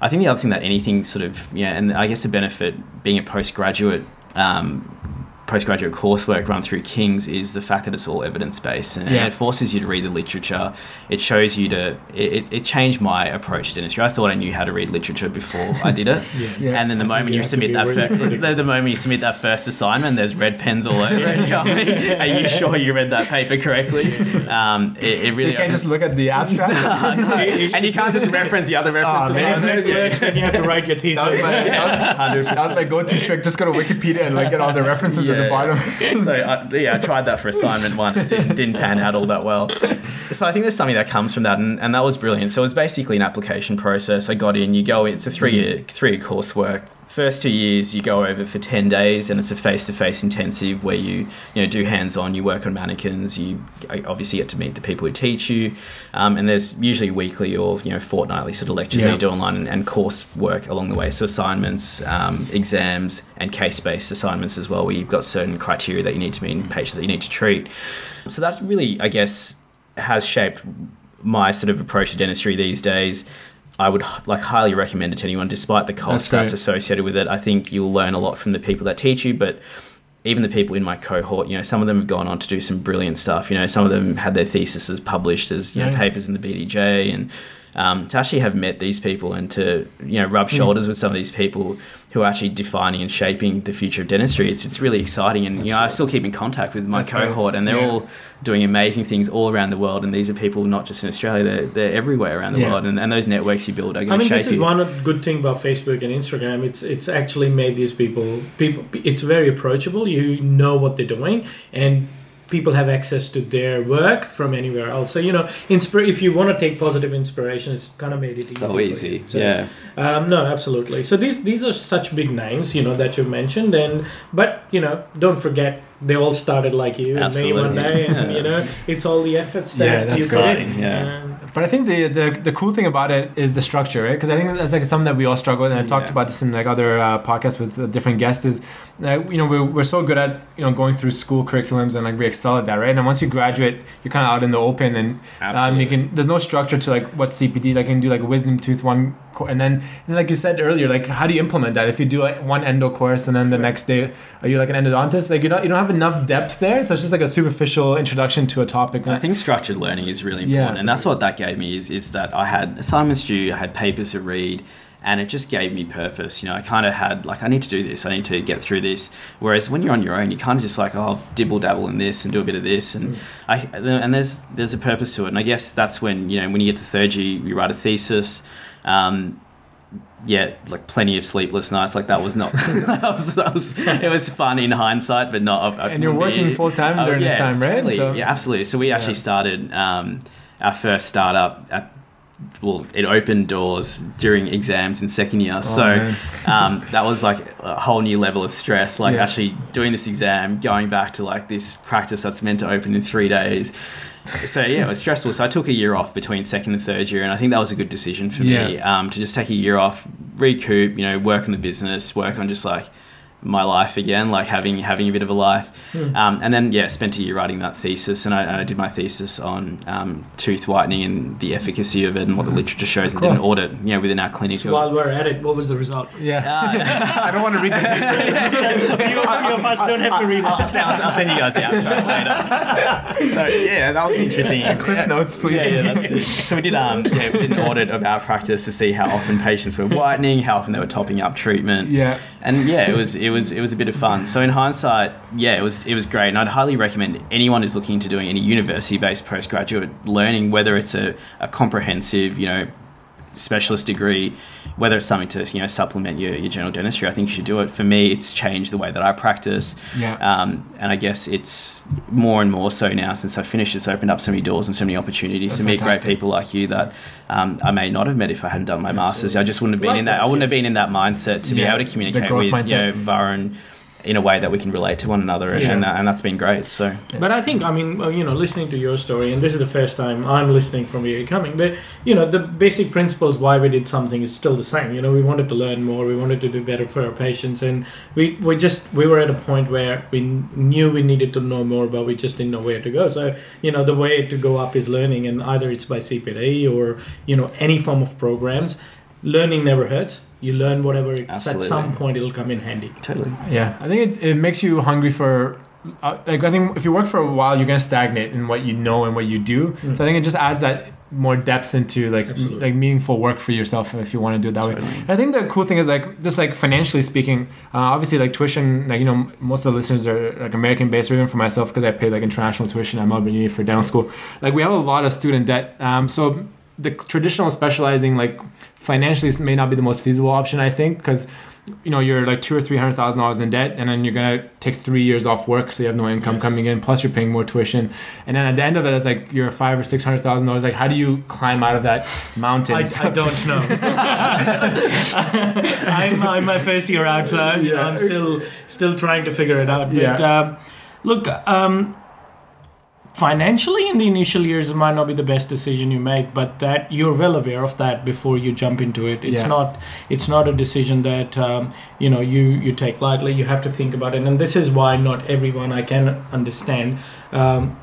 I think the other thing that anything sort of yeah, and I guess the benefit being a postgraduate. Um, postgraduate coursework run through King's is the fact that it's all evidence based and, and it forces you to read the literature. It shows you to. It, it- changed my approach to dentistry. I thought I knew how to read literature before I did it, Yeah. and then the I moment you you submit that really fir- the, moment you submit that first assignment, there's red pens all over it. You know what I mean? Are you sure you read that paper correctly? Um, it, it So you can't just look at the abstract. and you can't just reference the other references. man. on there. You have to write your thesis. That was, my, that, was, that was my go-to trick. Just go to Wikipedia and like get all the references at the bottom. so I, yeah, I tried that for assignment one. It didn't, didn't pan out all that well. So I think there's something that comes from that, and, and that was brilliant. So it was basically an application process. I got in. You go in. It's a three year three year coursework. First two years you go over for 10 days and it's a face-to-face intensive where you you know do hands-on you work on mannequins you obviously get to meet the people who teach you. Um, and there's usually weekly or you know fortnightly sort of lectures Yeah. that you do online and, and course work along the way. So assignments um, exams and case-based assignments as well where you've got certain criteria that you need to meet and patients that you need to treat. So that's really i guess has shaped my sort of approach to dentistry these days I would like highly recommend it to anyone, despite the cost that's associated with it. I think you'll learn a lot from the people that teach you, but even the people in my cohort, you know, some of them have gone on to do some brilliant stuff. You know, some of them had their theses published as you know papers in the BDJ, and um, to actually have met these people and to you know rub shoulders with some of these people who are actually defining and shaping the future of dentistry, it's it's really exciting. And you know, I still keep in contact with my That's cohort, and they're Yeah. all doing amazing things all around the world. And these are people not just in Australia; they're, they're everywhere around the Yeah. world. And, and those networks you build are I going to mean, shape this is you. one good thing about Facebook and Instagram. It's it's actually made these people people. It's very approachable. You know what they're doing, and people have access to their work from anywhere else. So you know, inspire if you want to take positive inspiration, it's kind of made it easy. so for you. easy, So, yeah. Um, no, absolutely. So these these are such big names, you know, that you mentioned, and but you know, don't forget they all started like you, and me one Absolutely. day, and you know, it's all the efforts that Yeah, that's you put in. exciting, yeah. And- But I think the, the the cool thing about it is the structure, right? Because I think that's like something that we all struggle with, and I've talked Yeah. about this in like other uh, podcasts with uh, different guests. Is uh, you know we're, we're so good at you know going through school curriculums and like we excel at that, right? And once you graduate, you're kind of out in the open, and um, you can there's no structure to like what CPD like you can do like wisdom tooth one, and then and like you said earlier, like how do you implement that? If you do like one endo course and then the next day are you like an endodontist? Like you don't you don't have enough depth there, so it's just like a superficial introduction to a topic. And I think structured learning is really important, Yeah. and that's what that gave me. Is is that I had assignments due, I had papers to read, and it just gave me purpose. You know, I kind of had like I need to do this, I need to get through this. Whereas when you're on your own, you kind of just like oh dibble dabble in this and do a bit of this, and I and there's there's a purpose to it. And I guess that's when you know when you get to third year, you write a thesis. Um, yeah, like plenty of sleepless nights. Like that was not that was that was it was fun in hindsight, but not. I- I And you're working full-time during this time, right? Totally. So- yeah, absolutely. So we actually started um, our first startup at. Well, it opened doors during exams in second year, so Oh, man. um, that was like a whole new level of stress. Like Yeah. actually doing this exam, going back to like this practice that's meant to open in three days. So yeah, it was stressful. So I took a year off between second and third year, and I think that was a good decision for me um, to just take a year off, recoup, you know, work on the business, work on just like my life again, like having having a bit of a life, um, and then yeah, spent a year writing that thesis, and I, I did my thesis on um, tooth whitening and the efficacy of it and what the literature shows, and did an audit, you know, within our clinic. So while we're at it, what was the result? Yeah, I don't want to read the paper. so few, few of us don't have to read it. I'll, send, I'll send you guys the abstract later. so yeah, that was interesting. Cliff notes, please. Yeah, yeah, that's it. So we did um yeah, we did an audit of our practice to see how often patients were whitening, how often they were topping up treatment. Yeah. And yeah, it was it was it was a bit of fun. So in hindsight, yeah, it was it was great, and I'd highly recommend anyone who's looking into doing any university-based postgraduate learning, whether it's a, a comprehensive, you know, specialist degree, whether it's something to you know supplement your, your general dentistry, I think you should do it. For me, it's changed the way that I practice. Yeah. Um, and I guess it's more and more so now since I finished. It's opened up so many doors and so many opportunities That's to meet fantastic. great people like you that um, I may not have met if I hadn't done my masters. I just wouldn't have been in that. I wouldn't yeah. have been in that mindset to be able to communicate with you know. Varun in a way that we can relate to one another, Yeah. and, that, and that's been great. So But I think, I mean, you know, listening to your story, and this is the first time I'm listening from you coming, but, you know, the basic principles why we did something is still the same. You know, we wanted to learn more, we wanted to do better for our patients, and we, we just, we were at a point where we knew we needed to know more, but we just didn't know where to go. So, you know, the way to go up is learning, and either it's by CPD or, you know, any form of programs. Learning never hurts. You learn whatever, it's at some point it'll come in handy. totally. Yeah, I think it, it makes you hungry for. Uh, like I think if you work for a while, you're gonna stagnate in what you know and what you do. So I think it just adds that more depth into like m- like meaningful work for yourself if you want to do it that way. And I think the cool thing is like just like financially speaking, uh, obviously like tuition, like you know most of the listeners are like American based, or even for myself because I pay like international tuition at Melbourne Uni for dental school. Like we have a lot of student debt. Um, so the traditional specializing like financially this may not be the most feasible option i think because you know you're like two or three hundred thousand dollars in debt, and then you're gonna take three years off work, so you have no income Yes. coming in. Plus, you're paying more tuition, and then at the end of it, it's like you're five or six hundred thousand dollars. Like, how do you climb out of that mountain? I, I don't know. I'm, I'm my first year out, so know, Yeah. I'm still still trying to figure it out. But Yeah. um, look, um, financially in the initial years, it might not be the best decision you make, but that you're well aware of that before you jump into it. It's Yeah. not it's not a decision that um, you know you you take lightly. You have to think about it, and this is why not everyone I can understand. Um,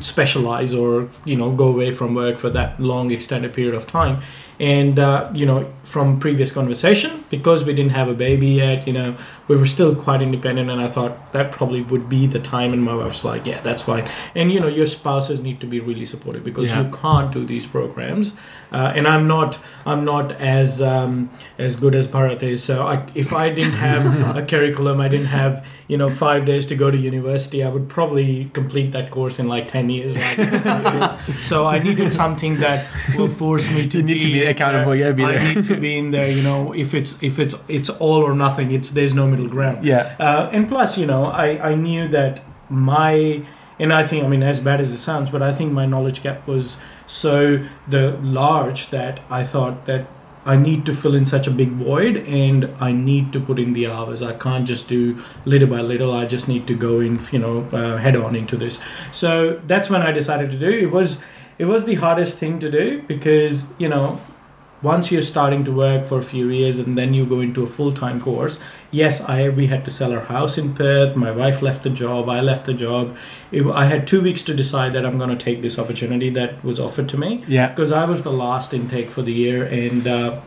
specialize or you know go away from work for that long extended period of time and uh, you know from previous conversation because we didn't have a baby yet you know we were still quite independent and i thought that probably would be the time and my wife's like yeah that's fine and you know your spouses need to be really supportive because Yeah. you can't do these programs uh, and i'm not i'm not as um, as good as bharat is so I, if i didn't have a curriculum i didn't have you know five days to go to university i would probably complete that course in like 10 years like, so i needed something that will force me to need to be accountable, you gotta be there. i need to be in there you know if it's if it's it's all or nothing it's there's no middle ground yeah, uh, and plus, you know, I, I knew that my and I think I mean as bad as it sounds, but I think my knowledge gap was so the large that I thought that I need to fill in such a big void and I need to put in the hours. I can't just do little by little. I just need to go in, you know, uh, head on into this. So that's when I decided to do. It was it was the hardest thing to do because you know once you're starting to work for a few years and then you go into a full-time course yes i we had to sell our house in perth. My wife left the job. I left the job. It, i had two weeks to decide that i'm going to take this opportunity that was offered to me yeah, because i was the last intake for the year and uh,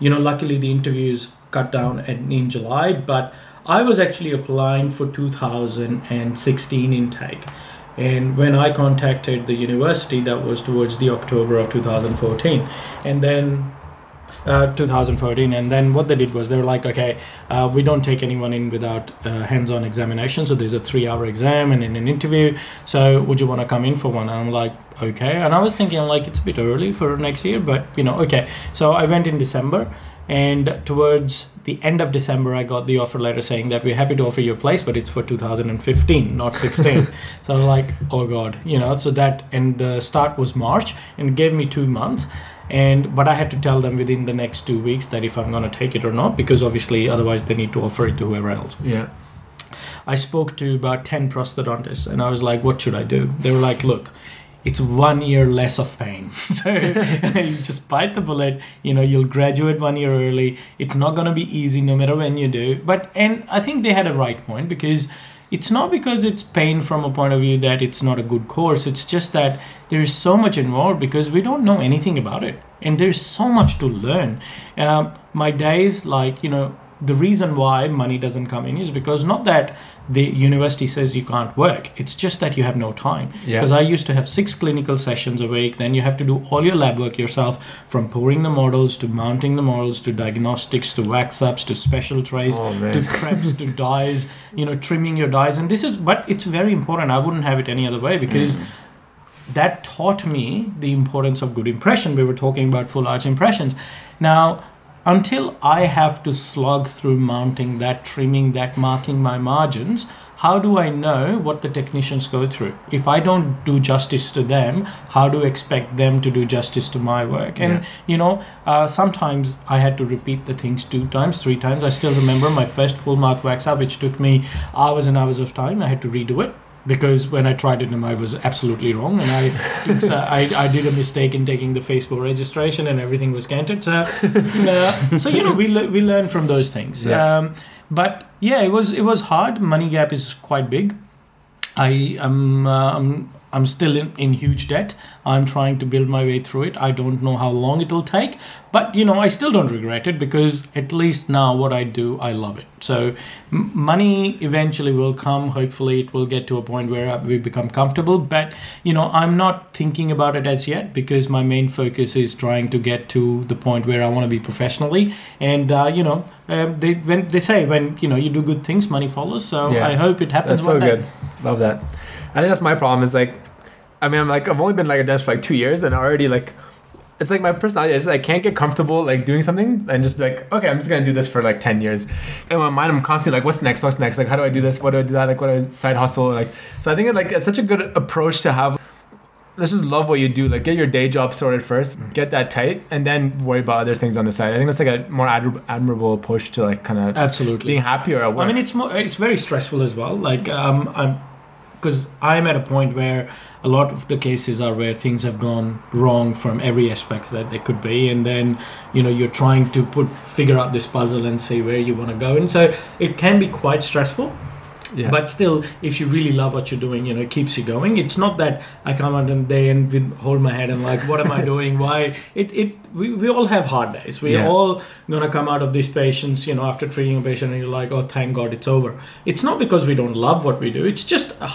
you know luckily the interviews cut down in, in july but i was actually applying for 2016 intake and when i contacted the university that was towards the october of 2014 and then uh, 2014 and then what they did was they were like okay uh, we don't take anyone in without uh, hands-on examination. So there's a three-hour exam and then an interview. So would you want to come in for one? And i'm like okay. And i was thinking like it's a bit early for next year but you know okay. So i went in december and towards the end of december i got the offer letter saying that we're happy to offer you a place but it's for 2015 not 16 so I'm like oh god you know so that and the start was march and it gave me two months and but i had to tell them within the next two weeks that if i'm going to take it or not because obviously otherwise they need to offer it to whoever else yeah. I spoke to about 10 prosthodontists and I was like, what should I do? They were like, look, it's one year less of pain. so you just bite the bullet, you know, you'll graduate one year early. It's not going to be easy no matter when you do. But, and I think they had a right point because it's not because it's pain from a point of view that it's not a good course. It's just that there's so much involved because we don't know anything about it. And there's so much to learn. Um, my days, like, you know, the reason why money doesn't come in is because not that the university says you can't work. It's just that you have no time. Yeah. because i used to have six clinical sessions a week. Then you have to do all your lab work yourself from pouring the models to mounting the models to diagnostics to wax ups to special trays Oh, to preps to dies you know trimming your dies. And this is but it's very important. I wouldn't have it any other way because mm. that taught me the importance of good impression. We were talking about full arch impressions. Now, until I have to slog through mounting that, trimming that, marking my margins, how do I know what the technicians go through? If I don't do justice to them, how do I expect them to do justice to my work? And Yeah. you know, uh, sometimes I had to repeat the things two times, three times. I still remember my first full mouth wax up, which took me hours and hours of time. I had to redo it because when I tried it, I was absolutely wrong, and I, took, so I I did a mistake in taking the facebow registration, and everything was canted. So, uh, so you know, we le- we learn from those things. Yeah. Um, but yeah, it was it was hard. Money gap is quite big. I am uh, I'm, I'm still in, in huge debt. I'm trying to build my way through it. I don't know how long it'll take, but you know I still don't regret it because at least now what I do I love it. So m- money eventually will come. Hopefully it will get to a point where we become comfortable. But you know I'm not thinking about it as yet because my main focus is trying to get to the point where I want to be professionally. And uh, you know um, they when they say when you know you do good things, money follows. So Yeah. I hope it happens. That's so one day. good. Love that. I think that's my problem. Is like, I mean, I'm like, I've only been like a dentist for like two years, and already like, it's like my personality. I just I can't get comfortable like doing something and just be like, okay, I'm just gonna do this for like ten years. In my mind, I'm constantly like, what's next? What's next? Like, how do I do this? What do I do that? Like, what do I side hustle? Like, so I think it, like it's such a good approach to have. Let's just love what you do. Like, get your day job sorted first, get that tight, and then worry about other things on the side. I think that's like a more admir- admirable approach to like kind of Absolutely. being happier at work. I mean, it's more, it's very stressful as well. Like, um, I'm because I'm at a point where a lot of the cases are where things have gone wrong from every aspect that they could be, and then you know you're trying to put figure out this puzzle and see where you want to go, and so it can be quite stressful. Yeah. But still, if you really love what you're doing, you know, it keeps you going. It's not that I come out in the day and with, hold my head and like, what am I doing? Why? It, it, we, we all have hard days. We're Yeah. all gonna come out of these patients, you know, after treating a patient and you're like, oh, thank God it's over. It's not because we don't love what we do. It's just a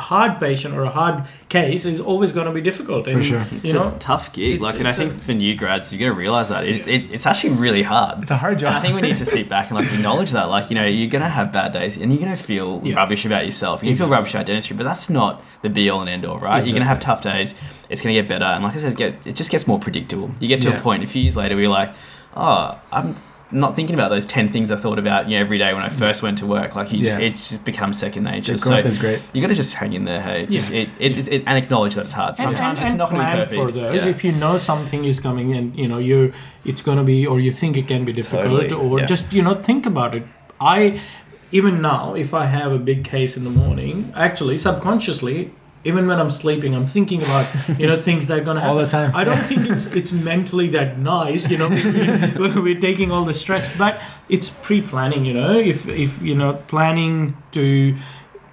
hard patient or a hard case is always going to be difficult. And, sure. It's You know, a tough gig. it's- like, and I it's a- think for new grads, you're going to realize that it, it, it's actually really hard. it's a hard And job. I think we need to sit back and like acknowledge that, like you know, you're gonna have bad days and you're gonna feel Yeah. rubbish about yourself. You feel rubbish about dentistry, but that's not the be all and end all, right? You're gonna have tough days. It's gonna get better, and like I said, get it just gets more predictable. You get to Yeah. a point a few years later where you're like, oh, I'm not thinking about those ten things I thought about you know, every day when I first went to work. Like you Yeah. just, it just becomes second nature. The So growth is great. you got to just hang in there. Hey, just Yeah. it, it, it, it, and acknowledge that it's hard. Sometimes and, it's and not going to plan be perfect. for those. Yeah. If you know something is coming and you know you're, it's going to be, or you think it can be difficult, Totally, or yeah. just you know think about it. I even now, if I have a big case in the morning, actually subconsciously. Even when I'm sleeping, I'm thinking about you know things that are gonna happen All the time. I don't think it's it's mentally that nice, you know. We're, we're taking all the stress, but it's pre-planning, you know. If if you know planning to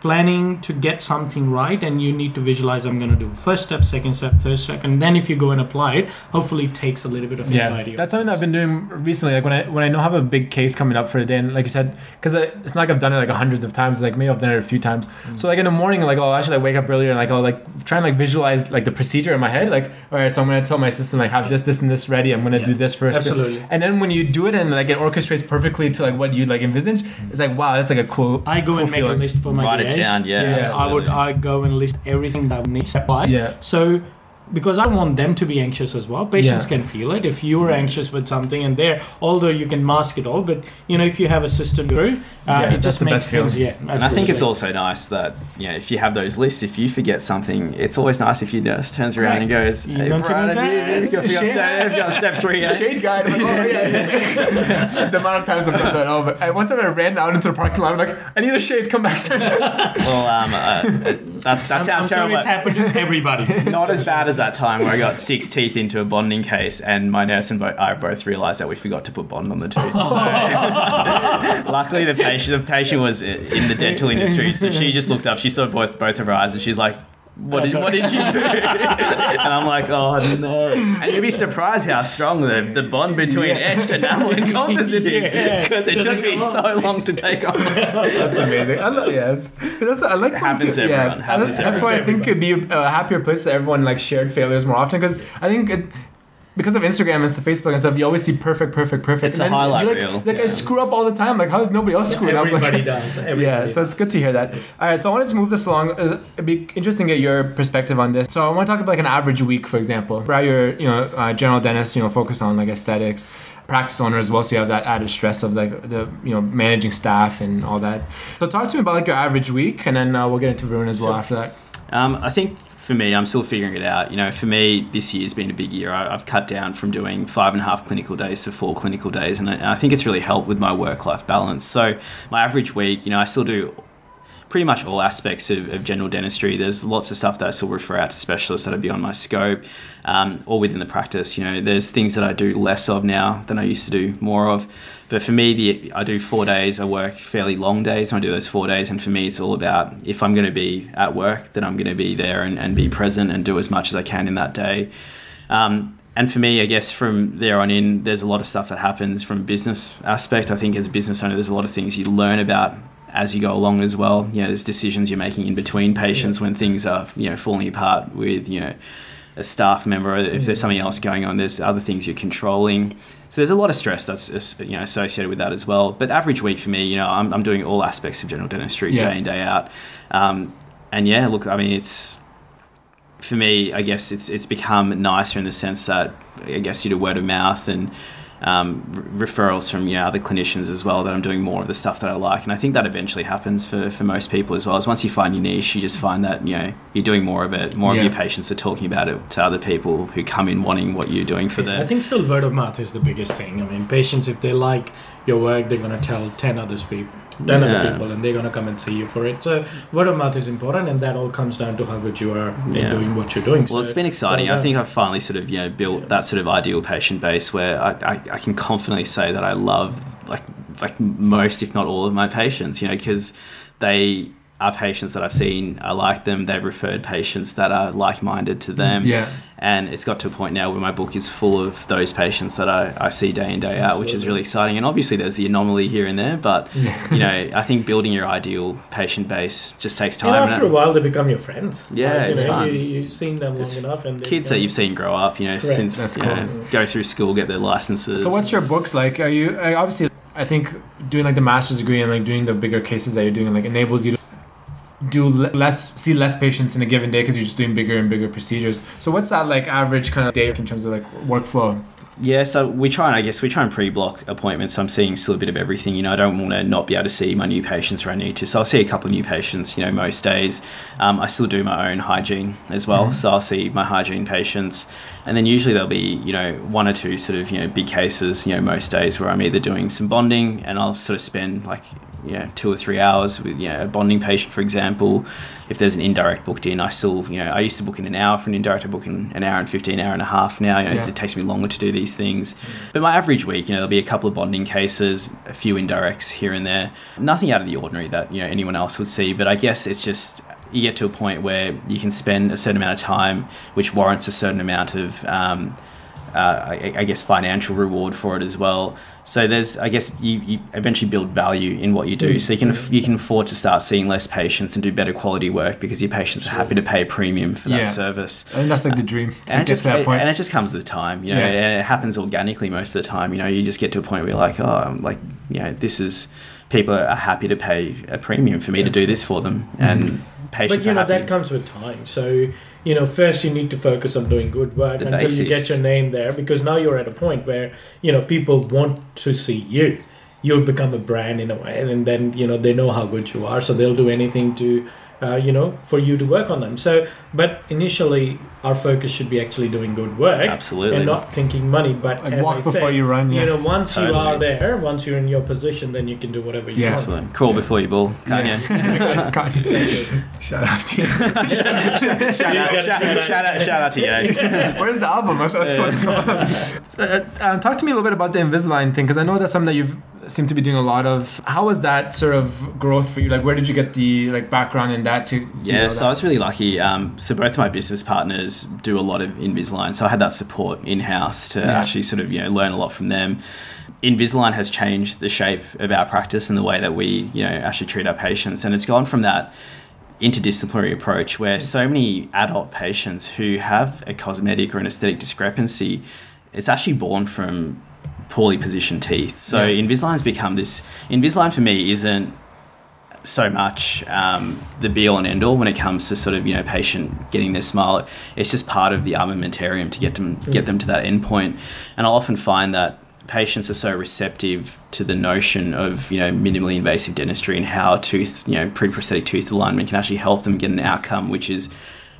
planning to get something right, and you need to visualize. I'm going to do first step, second step, third step, and then if you go and apply it, hopefully it takes a little bit of Yeah, anxiety. off. that's something that I've been doing recently. Like when I when I know I have a big case coming up for the day, and like you said, because it's not like I've done it like hundreds of times. Like maybe I've done it a few times. Mm. So like in the morning, like oh, I'll actually like wake up earlier and like I'll like try and like visualize like the procedure in my head. Like all right, so I'm gonna tell my assistant like have this, this, and this ready. I'm gonna Yeah, do this first. absolutely. And then when you do it and like it orchestrates perfectly to like what you like envisage, it's like wow, that's like a cool. I go cool and make feeling. a list for my Write it DAs. Down, yeah, I would. I go and list everything that needs step by. Yeah. So. Because I want them to be anxious as well. Patients Yeah. can feel it. If you're anxious with something, and there, although you can mask it all, but you know, if you have a system through, uh, Yeah, it that's just the makes best things. feeling. Yeah, And I think it's also nice that you know if you have those lists, if you forget something, it's always nice if your nurse turns around and goes, You "Hey, don't Brian, have you, that. have you got, have you got Shade. step, have got step three yet?" Shade guide. I'm like, oh, yeah, yeah. the amount of times I've done that. Oh, but I one time I ran out into the parking lot. I'm like, I need a shade. Come back soon. Well, um, uh, that, that I'm, sounds I'm sure terrible. it's happened to everybody. Not as bad as that time where I got six teeth into a bonding case, and my nurse and I both realised that we forgot to put bond on the tooth. So, luckily, the patient the patient was in the dental industry, so she just looked up. She saw both both of her eyes, and she's like. What did, what did you do? and I'm like, oh no. And you'd be surprised how strong the, the bond between etched enamel and composite is. Because it took me so long to take off. That's amazing. I love, yeah, it's, that's, I like when happens to people- yeah, everyone, happens that's, to that's why I think it'd be a happier place that everyone like shared failures more often because I think it, because of Instagram and stuff, Facebook and stuff, you always see perfect, perfect, perfect. It's and the then highlight like, reel. Like I Yeah. screw up all the time. Like how is nobody else screwing up? Everybody Like, does. Everybody yeah, so it's good to hear that. All right, so I wanted to move this along. Uh, It'd be interesting to get your perspective on this. So I want to talk about like an average week, for example. Brad, you're you know uh, general dentist, you know, focus on like aesthetics. Practice owner as well, so you have that added stress of like the you know managing staff and all that. So talk to me about like your average week, and then uh, we'll get into Varun as well Sure. after that. Um, I think for me, I'm still figuring it out. You know, for me, this year's been a big year. I, I've cut down from doing five and a half clinical days to four clinical days, and I, and I think it's really helped with my work-life balance. So my average week, you know, I still do pretty much all aspects of, of general dentistry. There's lots of stuff that I still refer out to specialists that are beyond my scope, um, or within the practice. You know, there's things that I do less of now than I used to do more of. But for me, the I do four days. I work fairly long days. I do those four days, and for me, it's all about if I'm going to be at work, then I'm going to be there and, and be present and do as much as I can in that day. Um, and for me, I guess from there on in, there's a lot of stuff that happens from business aspect. I think as a business owner, there's a lot of things you learn about as you go along as well. You know, there's decisions you're making in between patients when things are, you know, falling apart with, you know, a staff member. If there's something else going on, there's other things you're controlling. So there's a lot of stress that's you know associated with that as well. But average week for me, you know, I'm, I'm doing all aspects of general dentistry Yeah. day in day out. Um, and yeah, look, I mean, it's for me, I guess it's it's become nicer in the sense that I guess you do word of mouth and um, referrals from you know other clinicians as well that I'm doing more of the stuff that I like, and I think that eventually happens for, for most people as well. As once you find your niche, you just find that you know you're doing more of it. More Yeah. of your patients are talking about it to other people who come in wanting what you're doing for them I think still word of mouth is the biggest thing. I mean, patients, if they like your work, they're going to tell 10 others people, 10 Yeah. other people, and they're going to come and see you for it. So word of mouth is important, and that all comes down to how good you are Yeah. in doing what you're doing. Well, it's been exciting. I think. I've finally sort of you know built that sort of ideal patient base where I, I, I can confidently say that I love like like most, if not all, of my patients. You know, because they are patients that I've seen. I like them. They've referred patients that are like-minded to them. Yeah. And it's got to a point now where my book is full of those patients that I, I see day in day out, which is really exciting. And obviously, there's the anomaly here and there, but you know, I think building your ideal patient base just takes time. And and after it- a while, they become your friends. Yeah, you it's know, fun. You, you've seen them long It's enough, and kids that you've seen grow up, you know, Correct. since you cool. know, go through school, get their licenses. So what's your books like? Are you obviously? I think doing like the master's degree and like doing the bigger cases that you're doing like enables you to do less, see less patients in a given day because you're just doing bigger and bigger procedures. So what's that like average kind of day in terms of like workflow? Yeah, so we try and I guess we try and pre-block appointments. So I'm seeing still a bit of everything. You know, I don't want to not be able to see my new patients where I need to. So I'll see a couple of new patients. You know, most days. Um, I still do my own hygiene as well. So I'll see my hygiene patients, and then usually there'll be you know one or two sort of you know big cases. You know, most days where I'm either doing some bonding, and I'll sort of spend like you know two or three hours with you know a bonding patient, for example. If there's an indirect booked in, I still you know I used to book in an hour for an indirect. I book in an hour and fifteen, hour and a half now. You know, Yeah. it takes me longer to do these things. But my average week, you know, there'll be a couple of bonding cases, a few indirects here and there. Nothing out of the ordinary that, you know, anyone else would see. But I guess it's just you get to a point where you can spend a certain amount of time which warrants a certain amount of um, uh, I, I guess financial reward for it as well. So there's, I guess, you, you eventually build value in what you do. Mm. So you can you can afford to start seeing less patients and do better quality work because your patients are happy to pay a premium for that Yeah. service I think that's like the uh, dream. To and it just that point. and it just comes with time, you know, Yeah. and it happens organically most of the time. You know, you just get to a point where you're like, oh, I'm like, you know, this is people are happy to pay a premium for me to do this for them, and mm. patients But you are know happy. that comes with time. So you know, first you need to focus on doing good work The until you get your name there, because now you're at a point where you know people want to see you. You'll become a brand in a way, and then you know they know how good you are, so they'll do anything to. Uh, you know, for you to work on them. So, but initially, our focus should be actually doing good work Absolutely. and not thinking money. But Like as walk I before say, you run, yeah. You know, once you are there, once you're in your position, then you can do whatever you Yeah. want. Excellent. Crawl before you ball, can't Yeah. you? Kanye. Shout out to you. shout, out, shout, shout out, shout out to you. Where's the album? I thought this was going on. Uh, um, talk to me a little bit about the Invisalign thing because I know that's something that you've seem to be doing a lot of. How was that sort of growth for you? Like, where did you get the like background in that to? Yeah, all so that? I was really lucky. Um, so both of my business partners do a lot of Invisalign, so I had that support in house to Yeah. actually sort of you know learn a lot from them. Invisalign has changed the shape of our practice and the way that we you know actually treat our patients, and it's gone from that interdisciplinary approach where so many adult patients who have a cosmetic or an aesthetic discrepancy, it's actually born from poorly positioned teeth. So Yeah. Invisalign's become this. Invisalign for me isn't so much um, the be all and end all when it comes to sort of you know patient getting their smile. It's just part of the armamentarium to get them get them to that end point. And I'll often find that patients are so receptive to the notion of you know minimally invasive dentistry and how tooth you know pre-prosthetic tooth alignment can actually help them get an outcome which is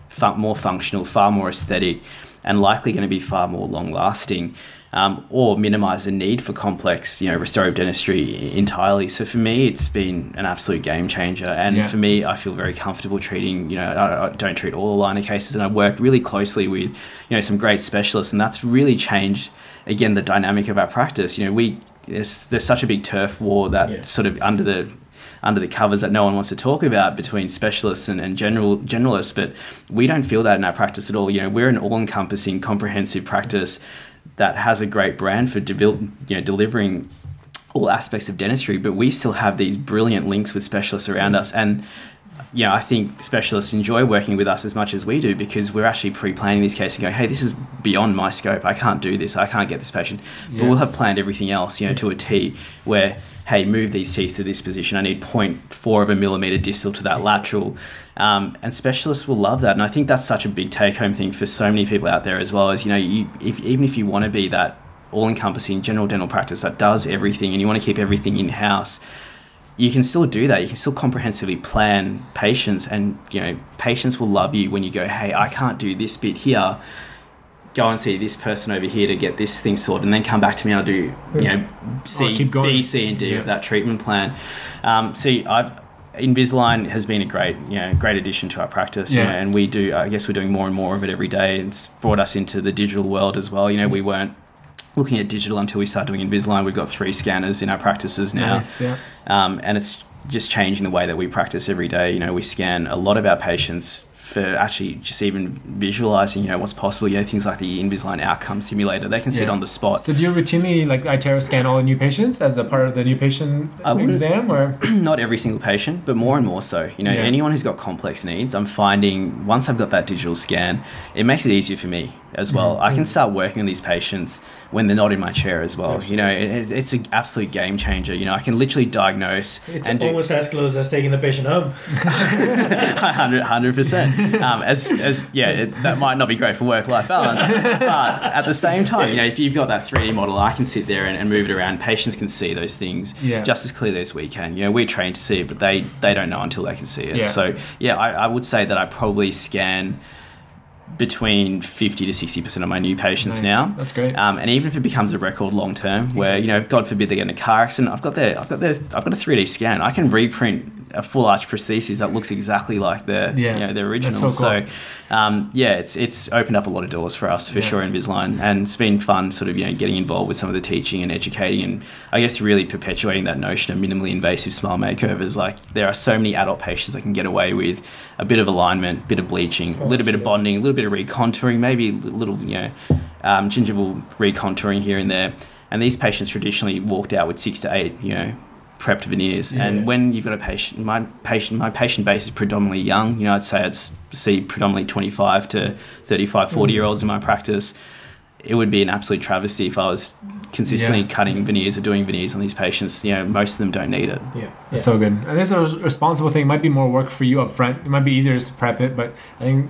far more functional, far more aesthetic, and likely going to be far more long lasting. Um, or minimize the need for complex, you know, restorative dentistry entirely. So for me, it's been an absolute game changer. And Yeah. for me, I feel very comfortable treating, you know, I, I don't treat all aligner cases, and I work really closely with, you know, some great specialists, and that's really changed again the dynamic of our practice. You know, we there's, there's such a big turf war that Yeah. sort of under the under the covers that no one wants to talk about between specialists and, and general generalists, but we don't feel that in our practice at all. You know, we're an all-encompassing, comprehensive practice that has a great brand for you know delivering all aspects of dentistry, but we still have these brilliant links with specialists around us. And you know, I think specialists enjoy working with us as much as we do because we're actually pre-planning these cases and going, hey, this is beyond my scope. I can't do this. I can't get this patient. But we'll have planned everything else, you know, to a T where, hey, move these teeth to this position. I need 0.4 of a millimeter distal to that lateral. Um, and specialists will love that. And I think that's such a big take-home thing for so many people out there as well as, you know, you, if, even if you want to be that all-encompassing general dental practice that does everything and you want to keep everything in-house, you can still do that. You can still comprehensively plan patients, and you know, patients will love you when you go, "Hey, I can't do this bit here. Go and see this person over here to get this thing sorted, and then come back to me. I'll do, you know, C. B, C, and D Yeah. of that treatment plan." Um, see, I've Invisalign has been a great, you know, great addition to our practice, you Yeah. know, and we do. I guess we're doing more and more of it every day. It's brought us into the digital world as well. You know, we weren't looking at digital until we started doing Invisalign. We've got three scanners in our practices now Nice, yeah. um, and it's just changing the way that we practice every day. You know, we scan a lot of our patients for actually just even visualizing, you know, what's possible. You know, things like the Invisalign outcome simulator. They can sit Yeah. on the spot. So do you routinely like iTero scan all the new patients as a part of the new patient exam, or Not every single patient, but more and more so. You know, Yeah. anyone who's got complex needs, I'm finding once I've got that digital scan, it makes it easier for me as well. Mm-hmm. I can start working on these patients when they're not in my chair as well. You know, it, it's an absolute game changer. You know, I can literally diagnose It's and do, almost as close as taking the patient home. hundred percent. Um, as as yeah, it, that might not be great for work life balance, but at the same time, you know, if you've got that three D model, I can sit there and, and move it around. Patients can see those things Yeah. just as clearly as we can. You know, we're trained to see it, but they they don't know until they can see it. Yeah. So yeah, I, I would say that I probably scan between 50 to 60% of my new patients Nice. now. That's great. Um, and even if it becomes a record long term, where you know, God forbid they get in a car accident, I've got their, I've got their, I've got a 3D scan. I can reprint a full arch prosthesis that looks exactly like the, Yeah. you know, the That's original. so cool. So, um, yeah, it's it's opened up a lot of doors for us for Yeah. sure in Invisalign, and it's been fun, sort of you know, getting involved with some of the teaching and educating, and I guess really perpetuating that notion of minimally invasive smile makeovers. Like there are so many adult patients that can get away with a bit of alignment, a bit of bleaching, a little bit of bonding, a little bit of recontouring, maybe a little you know, um, gingival recontouring here and there. And these patients traditionally walked out with six to eight, you know, prepped veneers. Yeah. And when you've got a patient, my patient, my patient base is predominantly young. You know, I'd say I'd see predominantly 25 to 35, 40 year olds in my practice. It would be an absolute travesty if I was consistently Yeah. cutting veneers or doing veneers on these patients. You know, most of them don't need it. Yeah. That's so good. I think it's a responsible thing. It might be more work for you up front. It might be easier to prep it, but I think,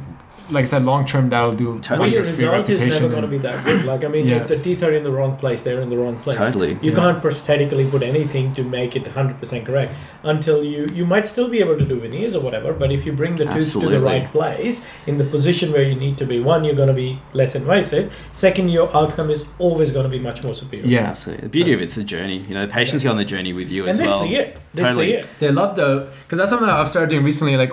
like I said, long term that'll do Totally. Well, your wonders for your result is never reputation. going to be that good. Like, I mean, Yeah. if the teeth are in the wrong place, they're in the wrong place. Totally. You Yeah. can't prosthetically put anything to make it 100% correct until you you might still be able to do veneers or whatever. But if you bring the tooth to the right place in the position where you need to be, one, you're going to be less invasive. Second, your outcome is always going to be much more superior. Yeah. Absolutely. The beauty of it's a journey. You know, the patients go on the journey with you as well. and they see it. They Totally. see it. They love the because that's something that I've started doing recently. Like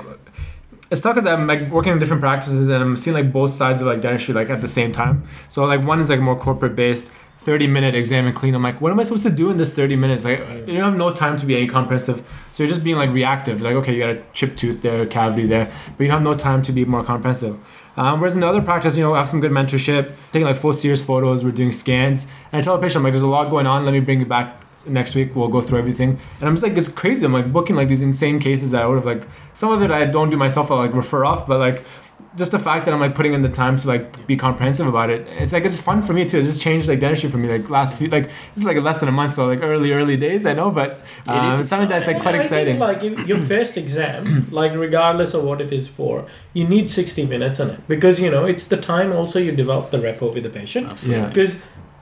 it's tough because I'm like working in different practices and I'm seeing like both sides of like dentistry like at the same time. So like one is like more corporate based, 30 minute exam and clean. I'm like, what am I supposed to do in this 30 minutes? Like you don't have no time to be any comprehensive. So you're just being like reactive. Like okay, you got a chipped tooth there, a cavity there, but you don't have no time to be more comprehensive. Um, whereas in the other practice, you know, I have some good mentorship, taking like full series photos, we're doing scans, and I tell the patient, I'm like, there's a lot going on. Let me bring you back next week. We'll go through everything. And I'm just like, it's crazy. I'm like booking like these insane cases that I would have like, some of it I don't do myself. I'll like refer off, but like just the fact that I'm like putting in the time to like be comprehensive about it. It's like, it's fun for me too. It just changed like dentistry for me. Like last few, like it's like less than a month. So like early, early days, I know, but um, it's something that's like quite I exciting. Think, like in your first exam, like regardless of what it is for, you need 60 minutes on it because you know it's the time also you develop the rapport with the patient. Absolutely. Yeah.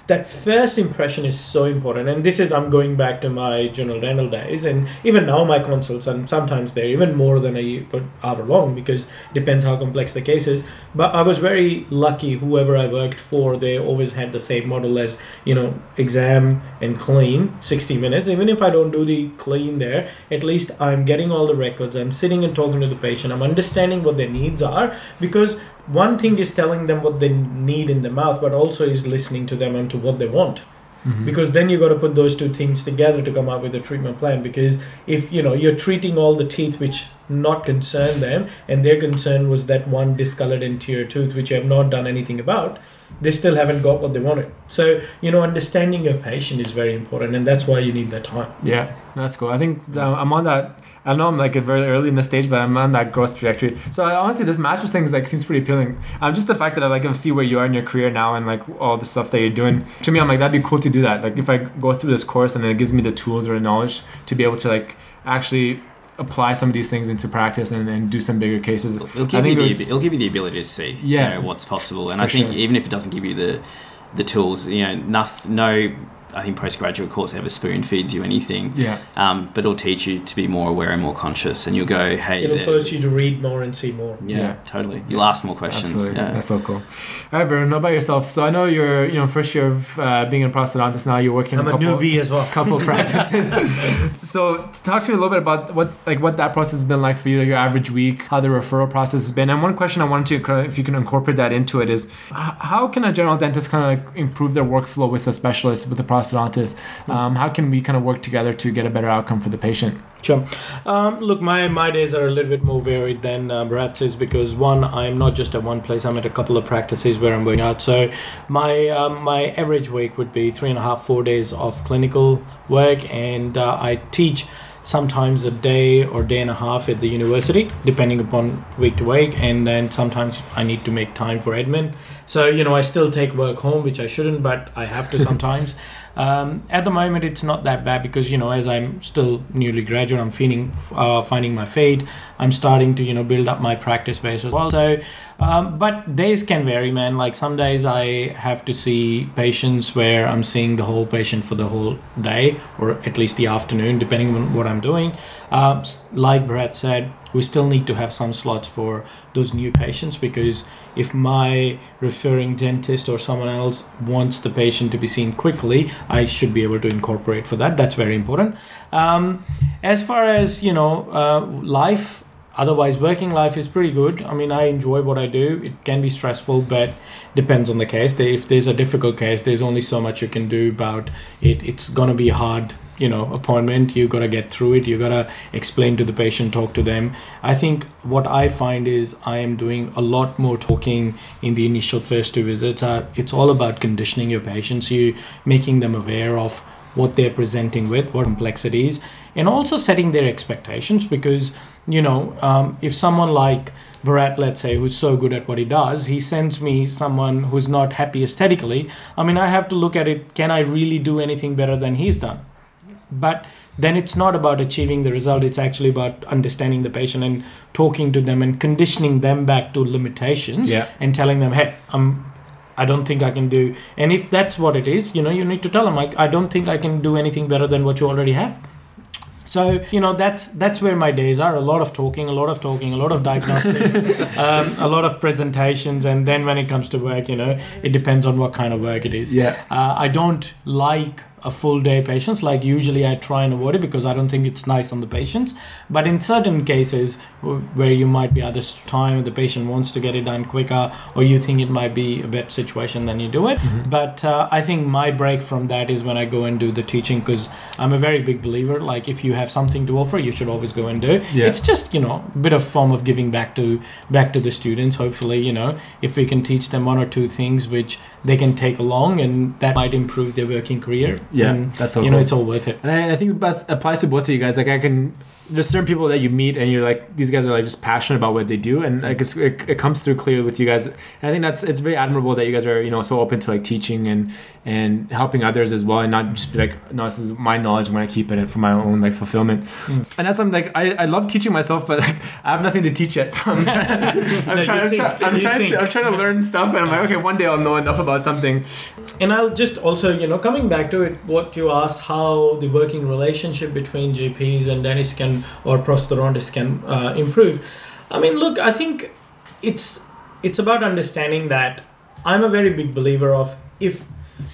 That first impression is so important, and this is I'm going back to my general dental days, and even now my consults, and sometimes they're even more than a hour long because it depends how complex the case is. But I was very lucky. Whoever I worked for, they always had the same model as you know exam and clean 60 minutes even if i don't do the clean there at least i'm getting all the records i'm sitting and talking to the patient i'm understanding what their needs are because one thing is telling them what they need in the mouth but also is listening to them and to what they want because then you got to put those two things together to come up with a treatment plan because if you know you're treating all the teeth which not concern them and their concern was that one discolored anterior tooth which you have not done anything about they still haven't got what they wanted. So, you know, understanding your patient is very important, and that's why you need that time. Yeah, that's cool. I think um, I'm on that. I know I'm like very early in the stage, but I'm on that growth trajectory. So I, honestly, this master's thing is like seems pretty appealing. Um, just the fact that I like see where you are in your career now and like all the stuff that you're doing. To me, I'm like that'd be cool to do that. Like if I go through this course and it gives me the tools or the knowledge to be able to like actually apply some of these things into practice and, and do some bigger cases. It'll give you the it'll give you the ability to see Yeah. you know, what's possible. And I think sure. even if it doesn't give you the the tools, you know, nothing, no, I think postgraduate course ever spoon feeds you anything. yeah. Um, but it'll teach you to be more aware and more conscious, and you'll go, hey, It'll there- force you to read more and see more. yeah, Yeah. totally. You'll ask more questions. Absolutely, Yeah. that's so cool. All right, Varun, what about yourself? So I know you're, you know, first year of uh, being a prosthodontist now. You're working I'm a a couple, newbie as well. couple practices. so talk to me a little bit about what, like, what that process has been like for you, your average week, how the referral process has been. And one question I wanted to, if you can incorporate that into it, is how can a general dentist kind of like improve their workflow with a specialist, with a prosthodontist? Um, how can we kind of work together to get a better outcome for the patient? Sure. Um, look, my, my days are a little bit more varied than uh, Brad's is because one, I'm not just at one place. I'm at a couple of practices where I'm going out. So my um, my average week would be three and a half, four days of clinical work, and uh, I teach sometimes a day or day and a half at the university, depending upon week to week, and then sometimes I need to make time for admin. So you know, I still take work home, which I shouldn't, but I have to sometimes. Um, at the moment, it's not that bad because you know, as I'm still newly graduate, I'm feeling uh, finding my fate. I'm starting to you know build up my practice base as well. So, um, but days can vary, man. Like some days I have to see patients where I'm seeing the whole patient for the whole day or at least the afternoon, depending on what I'm doing. Uh, like Brad said, we still need to have some slots for those new patients because if my referring dentist or someone else wants the patient to be seen quickly, I should be able to incorporate for that. That's very important. Um, as far as you know, uh, life. Otherwise, working life is pretty good. I mean, I enjoy what I do. It can be stressful, but depends on the case. If there's a difficult case, there's only so much you can do about it. It's gonna be a hard, you know, appointment. You gotta get through it. You gotta explain to the patient, talk to them. I think what I find is I am doing a lot more talking in the initial first two visits. Uh, it's all about conditioning your patients. You making them aware of what they're presenting with, what complexities, and also setting their expectations because you know um, if someone like Barat, let's say, who's so good at what he does, he sends me someone who's not happy aesthetically. I mean, I have to look at it. Can I really do anything better than he's done? But then it's not about achieving the result. It's actually about understanding the patient and talking to them and conditioning them back to limitations Yeah. and telling them, hey, I'm I don't think I can do. And if that's what it is, you know, you need to tell them like, I don't think I can do anything better than what you already have. So you know that's that's where my days are. A lot of talking, a lot of talking, a lot of diagnostics, um, a lot of presentations, and then when it comes to work, you know, it depends on what kind of work it is. Yeah. Uh, I don't like a full day patients. Like usually, I try and avoid it because I don't think it's nice on the patients. But in certain cases where you might be at this time, the patient wants to get it done quicker, or you think it might be a better situation, then you do it. But uh, I think my break from that is when I go and do the teaching because I'm a very big believer. Like if you have something to offer, you should always go and do. Yeah. It's just you know a bit of form of giving back to back to the students. Hopefully, you know if we can teach them one or two things which they can take along and that might improve their working career. Yeah, then, that's so you know it's all worth it. And I, I think the best applies to both of you guys. Like I can, there's certain people that you meet and you're like, these guys are like just passionate about what they do, and like it's, it, it comes through clearly with you guys. And I think that's it's very admirable that you guys are you know so open to like teaching and and helping others as well, and not just be like, no, this is my knowledge. I'm gonna keep it for my own like fulfillment. Mm. And that's something like I, I love teaching myself, but like I have nothing to teach yet, so I'm trying. I'm you trying. I'm, try, I'm trying to. I'm trying to learn stuff, and I'm like, okay, one day I'll know enough about something. And I'll just also, you know, coming back to it, what you asked, how the working relationship between GPs and dentists can or prosthodontists can uh, improve. I mean, look, I think it's it's about understanding that I'm a very big believer of if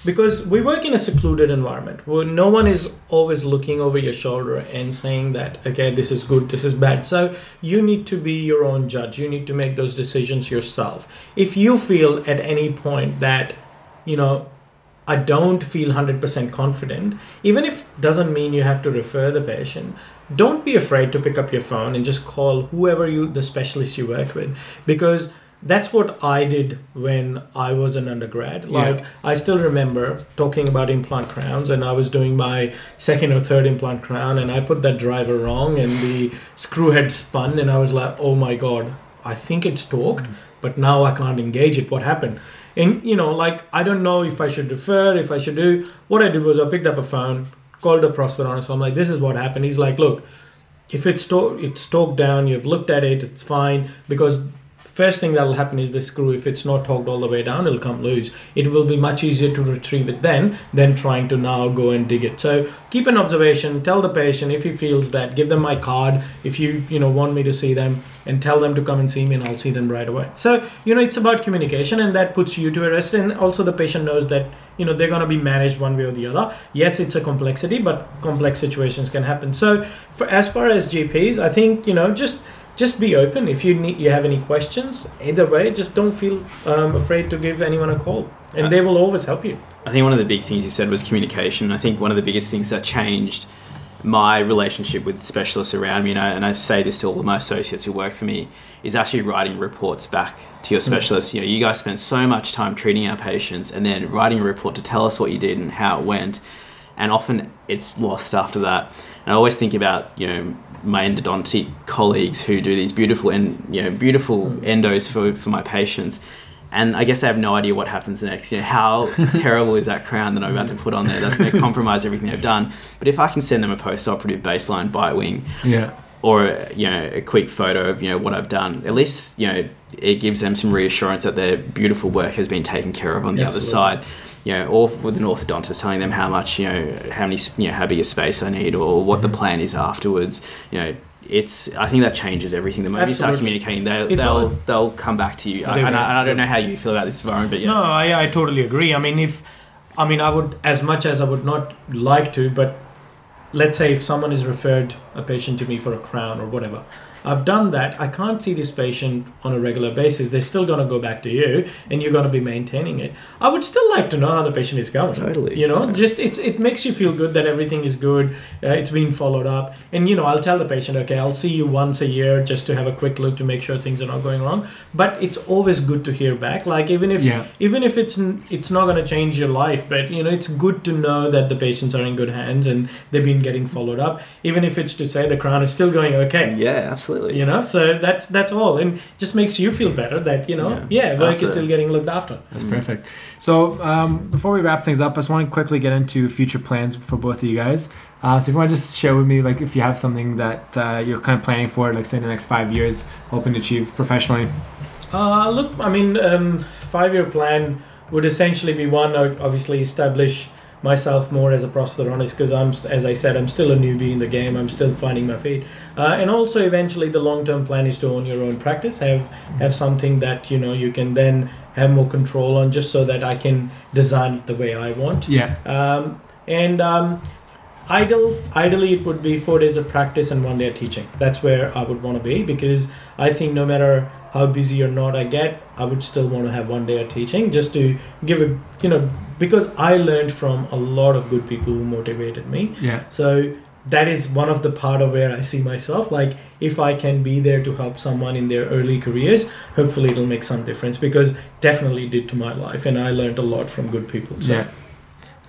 because we work in a secluded environment where no one is always looking over your shoulder and saying that okay this is good this is bad. So you need to be your own judge. You need to make those decisions yourself. If you feel at any point that you know i don't feel 100% confident even if doesn't mean you have to refer the patient don't be afraid to pick up your phone and just call whoever you the specialist you work with because that's what I did when I was an undergrad. Like I still remember talking about implant crowns, and I was doing my second or third implant crown, and I put that driver wrong, and the screw head spun, and I was like, "Oh my god, I think it's torqued, mm. but now I can't engage it. What happened?" And you know, like I don't know if I should refer, if I should do. What I did was I picked up a phone, called the a prosthetist. I'm like, "This is what happened." He's like, "Look." If it's to- it's torqued down, you've looked at it, it's fine because first thing that will happen is the screw if it's not torqued all the way down it'll come loose. It will be much easier to retrieve it then than trying to now go and dig it. So keep an observation tell the patient if he feels that give them my card if you you know want me to see them and tell them to come and see me and i'll see them right away. So you know it's about communication and that puts you to a rest and also the patient knows that you know they're going to be managed one way or the other. Yes it's a complexity but complex situations can happen. So for, as far as gps i think you know just just be open if you need you have any questions either way just don't feel um, afraid to give anyone a call and they will always help you I think one of the big things you said was communication. I think one of the biggest things that changed my relationship with specialists around me, and I, and I say this to all of my associates who work for me, is actually writing reports back to your specialist. You know, you guys spend so much time treating our patients and then writing a report to tell us what you did and how it went. And often it's lost after that. And I always think about, you know, my endodontic colleagues who do these beautiful and you know beautiful mm. endos for, for my patients and I guess I have no idea what happens next. You know, how terrible is that crown that I'm about to put on there? That's going to compromise everything I've done. But if I can send them a post-operative baseline bite wing, Yeah. or you know a quick photo of you know what I've done, at least you know it gives them some reassurance that their beautiful work has been taken care of on the other side. You know, or with an orthodontist telling them how much you know, how many you know, how big a space I need, or what the plan is afterwards. You know, it's I think that changes everything. The moment you start communicating, they'll they'll, all- they'll come back to you. I, and, I, and I don't know how you feel about this, Varun, but yeah, No, I, I totally agree. I mean, if I mean, I would as much as I would not like to, but let's say if someone has referred a patient to me for a crown or whatever, I've done that. I can't see this patient on a regular basis. They're still going to go back to you, and you're going to be maintaining it. I would still like to know how the patient is going. Totally. You know, just it's it makes you feel good that everything is good. Uh, it's being followed up, and you know, I'll tell the patient, okay, I'll see you once a year just to have a quick look to make sure things are not going wrong. But it's always good to hear back. Like even if Yeah. even if it's it's not going to change your life but you know it's good to know that the patients are in good hands and they've been getting followed up even if it's to say the crown is still going okay yeah, absolutely. You know so that's that's all and just makes you feel better that you know Yeah. yeah, work is still getting looked after That's perfect. So um, before we wrap things up, I just want to quickly get into future plans for both of you guys. Uh, so if you want to just share with me, like if you have something that uh, you're kind of planning for, like say in the next five years, hoping to achieve professionally. Uh, look, I mean, um, five-year plan would essentially be one, obviously establish myself more as a prosthetist because I'm, as I said, I'm still a newbie in the game. I'm still finding my feet, uh, and also eventually the long-term plan is to own your own practice, have have something that you know you can then have more control on, just so that I can design it the way I want. Yeah. Um, and um, ideal, ideally, it would be four days of practice and one day of teaching. That's where I would want to be because I think no matter how busy or not I get, I would still want to have one day of teaching just to give a, you know, because I learned from a lot of good people who motivated me. Yeah. So that is one of the part of where I see myself. Like if I can be there to help someone in their early careers, hopefully it'll make some difference because definitely it did to my life and I learned a lot from good people. So. Yeah.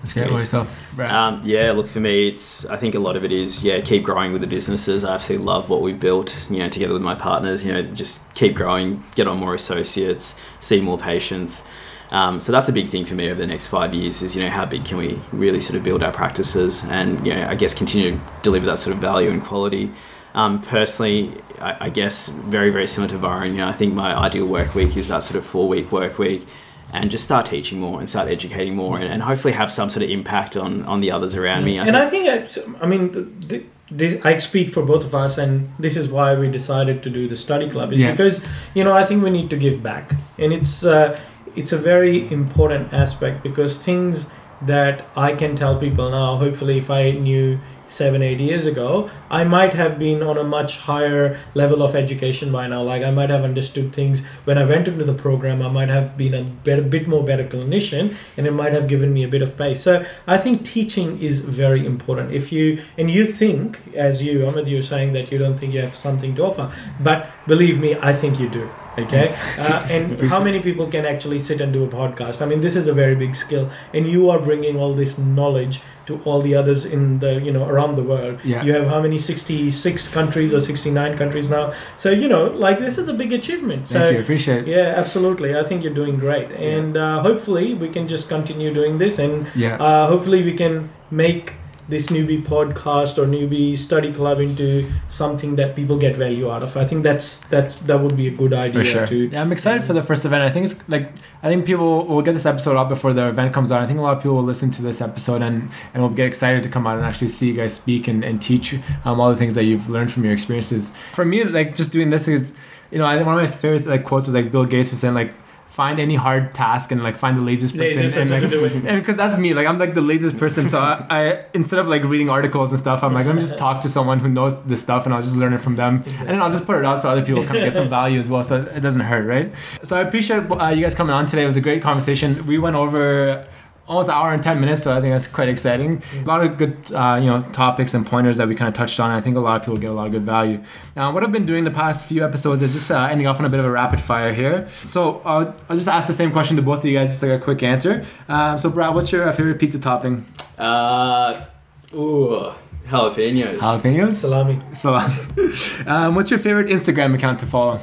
That's great. What yourself, Um, yeah, look for me, it's I think a lot of it is yeah, keep growing with the businesses. I absolutely love what we've built. You know, together with my partners. You know, just keep growing, get on more associates, see more patients. Um, so that's a big thing for me over the next five years. Is you know how big can we really sort of build our practices and you know I guess continue to deliver that sort of value and quality. Um, personally, I, I guess very very similar to Varun. You know, I think my ideal work week is that sort of four week work week and just start teaching more and start educating more and, and hopefully have some sort of impact on, on the others around me. and I think, I, I mean, th- th- this, I speak for both of us, and this is why we decided to do the study club. Is Yeah. because you know I think we need to give back, and it's uh, it's a very important aspect because things that I can tell people now. Hopefully, if I knew seven eight years ago i might have been on a much higher level of education by now. Like i might have understood things. When i went into the program i might have been a bit more better clinician and it might have given me a bit of pace so i think teaching is very important. If you and you think as you Ahmed, you're saying that you don't think you have something to offer but believe me i think you do Okay, uh, and how many people can actually sit and do a podcast? I mean, this is a very big skill, and you are bringing all this knowledge to all the others in the you know around the world. Yeah. You have how many? Sixty six countries or sixty nine countries now. So you know, like this is a big achievement. Thank you. Appreciate it. yeah, absolutely. I think you're doing great, and uh, hopefully we can just continue doing this, and Yeah. uh, hopefully we can make this newbie podcast or newbie study club into something that people get value out of. I think that's that's that would be a good idea For sure. to Yeah, I'm excited for the first event. I think it's like I think people will get this episode out before the event comes out. I think a lot of people will listen to this episode and and will get excited to come out and actually see you guys speak and, and teach um, all the things that you've learned from your experiences. For me, like just doing this is, you know, I think one of my favorite like quotes was like Bill Gates was saying like find any hard task and like find the laziest person and like to do it. and because that's me like i'm like the laziest person. So I, I instead of like reading articles and stuff i'm like let me just talk to someone who knows this stuff and i'll just learn it from them. And then i'll just put it out so other people kind of get some value as well so it doesn't hurt right? So i appreciate uh, you guys coming on today. It was a great conversation. We went over almost an hour and 10 minutes so i think that's quite exciting. A lot of good uh, you know topics and pointers that we kind of touched on i think a lot of people get a lot of good value. Now what i've been doing the past few episodes is just uh, ending off on a bit of a rapid fire here. So uh, i'll just ask the same question to both of you guys just like a quick answer. Um, so brad what's your uh, favorite pizza topping? Uh, ooh, jalapenos. jalapenos? Salami. salami. Um, what's your favorite instagram account to follow?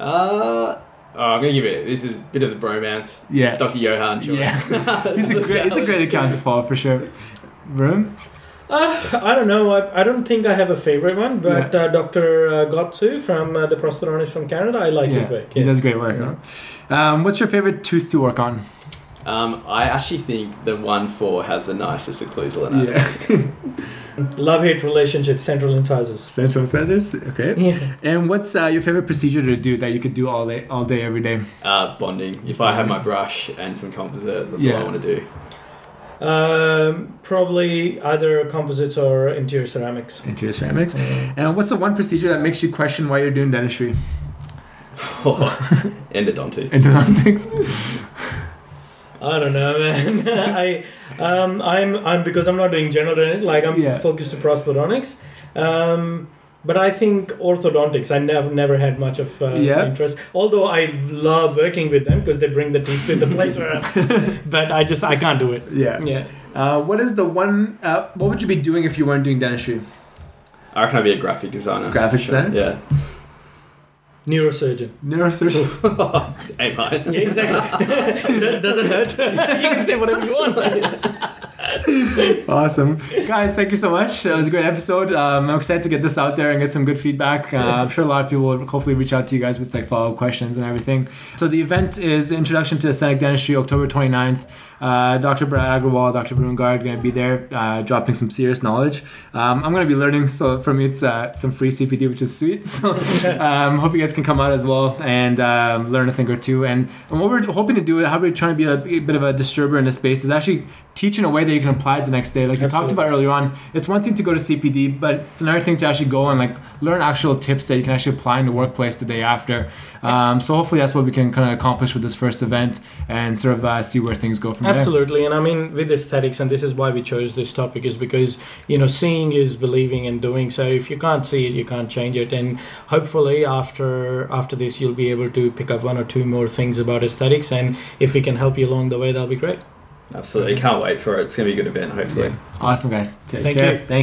Uh, oh, I'm gonna give it. This is a bit of the bromance. yeah Dr. Johan. Choi. yeah he's a great he's a great account to follow for sure Room. Uh, I don't know. I, I don't think I have a favorite one, but uh, Dr. Uh, Gotsu from uh, the prosthetist from Canada, I like his yeah, work. he does great work huh? um, what's your favorite tooth to work on Um, I actually think the one four has the nicest occlusal in it. yeah Love hate relationship, central incisors. Central incisors? Okay. Yeah. And what's uh, your favorite procedure to do that you could do all day, all day, every day? Uh, bonding. If I have my brush and some composite, that's Yeah. what I want to do. Um, probably either composites or anterior ceramics. Anterior ceramics. And what's the one procedure that makes you question why you're doing dentistry? Endodontics. Endodontics. I don't know, man. I, um, I'm, I'm because I'm not doing general dentistry. Like I'm Yeah. focused to prosthodontics. Um, but I think orthodontics. I never, never had much of uh, Yeah. interest. Although I love working with them because they bring the teeth to the place where. I'm, but I just, I can't do it. yeah. Yeah. Uh, what is the one? Uh, what would you be doing if you weren't doing dentistry? I reckon I'd be a graphic designer. Graphic for sure. designer? Yeah. Neurosurgeon. Neurosurgeon. Hey, mate. Yeah, exactly. doesn't hurt. you can say whatever you want. awesome, guys! Thank you so much. It was a great episode. Um, I'm excited to get this out there and get some good feedback. Uh, I'm sure a lot of people will hopefully reach out to you guys with like follow up questions and everything. So the event is Introduction to Aesthetic Dentistry, October 29th. Uh, Dr. Brad Agrawal, Dr. Brungard going to be there, uh, dropping some serious knowledge. Um, I'm going to be learning, so for me it's uh, some free CPD, which is sweet. So um, hope you guys can come out as well and um, learn a thing or two. And, and what we're hoping to do, how we're trying to be a bit of a disturber in the space, is actually teach in a way that you can apply it the next day. Like you talked about earlier on, it's one thing to go to CPD, but it's another thing to actually go and like learn actual tips that you can actually apply in the workplace the day after. Um, so hopefully that's what we can kind of accomplish with this first event and sort of uh, see where things go from there. Absolutely, and I mean with aesthetics, and this is why we chose this topic, is because you know seeing is believing and doing. So if you can't see it, you can't change it. And hopefully after after this, you'll be able to pick up one or two more things about aesthetics. And if we can help you along the way, that'll be great. Absolutely. Can't wait for it. It's going to be a good event, hopefully. Awesome, guys. Take Thank care. you. Thank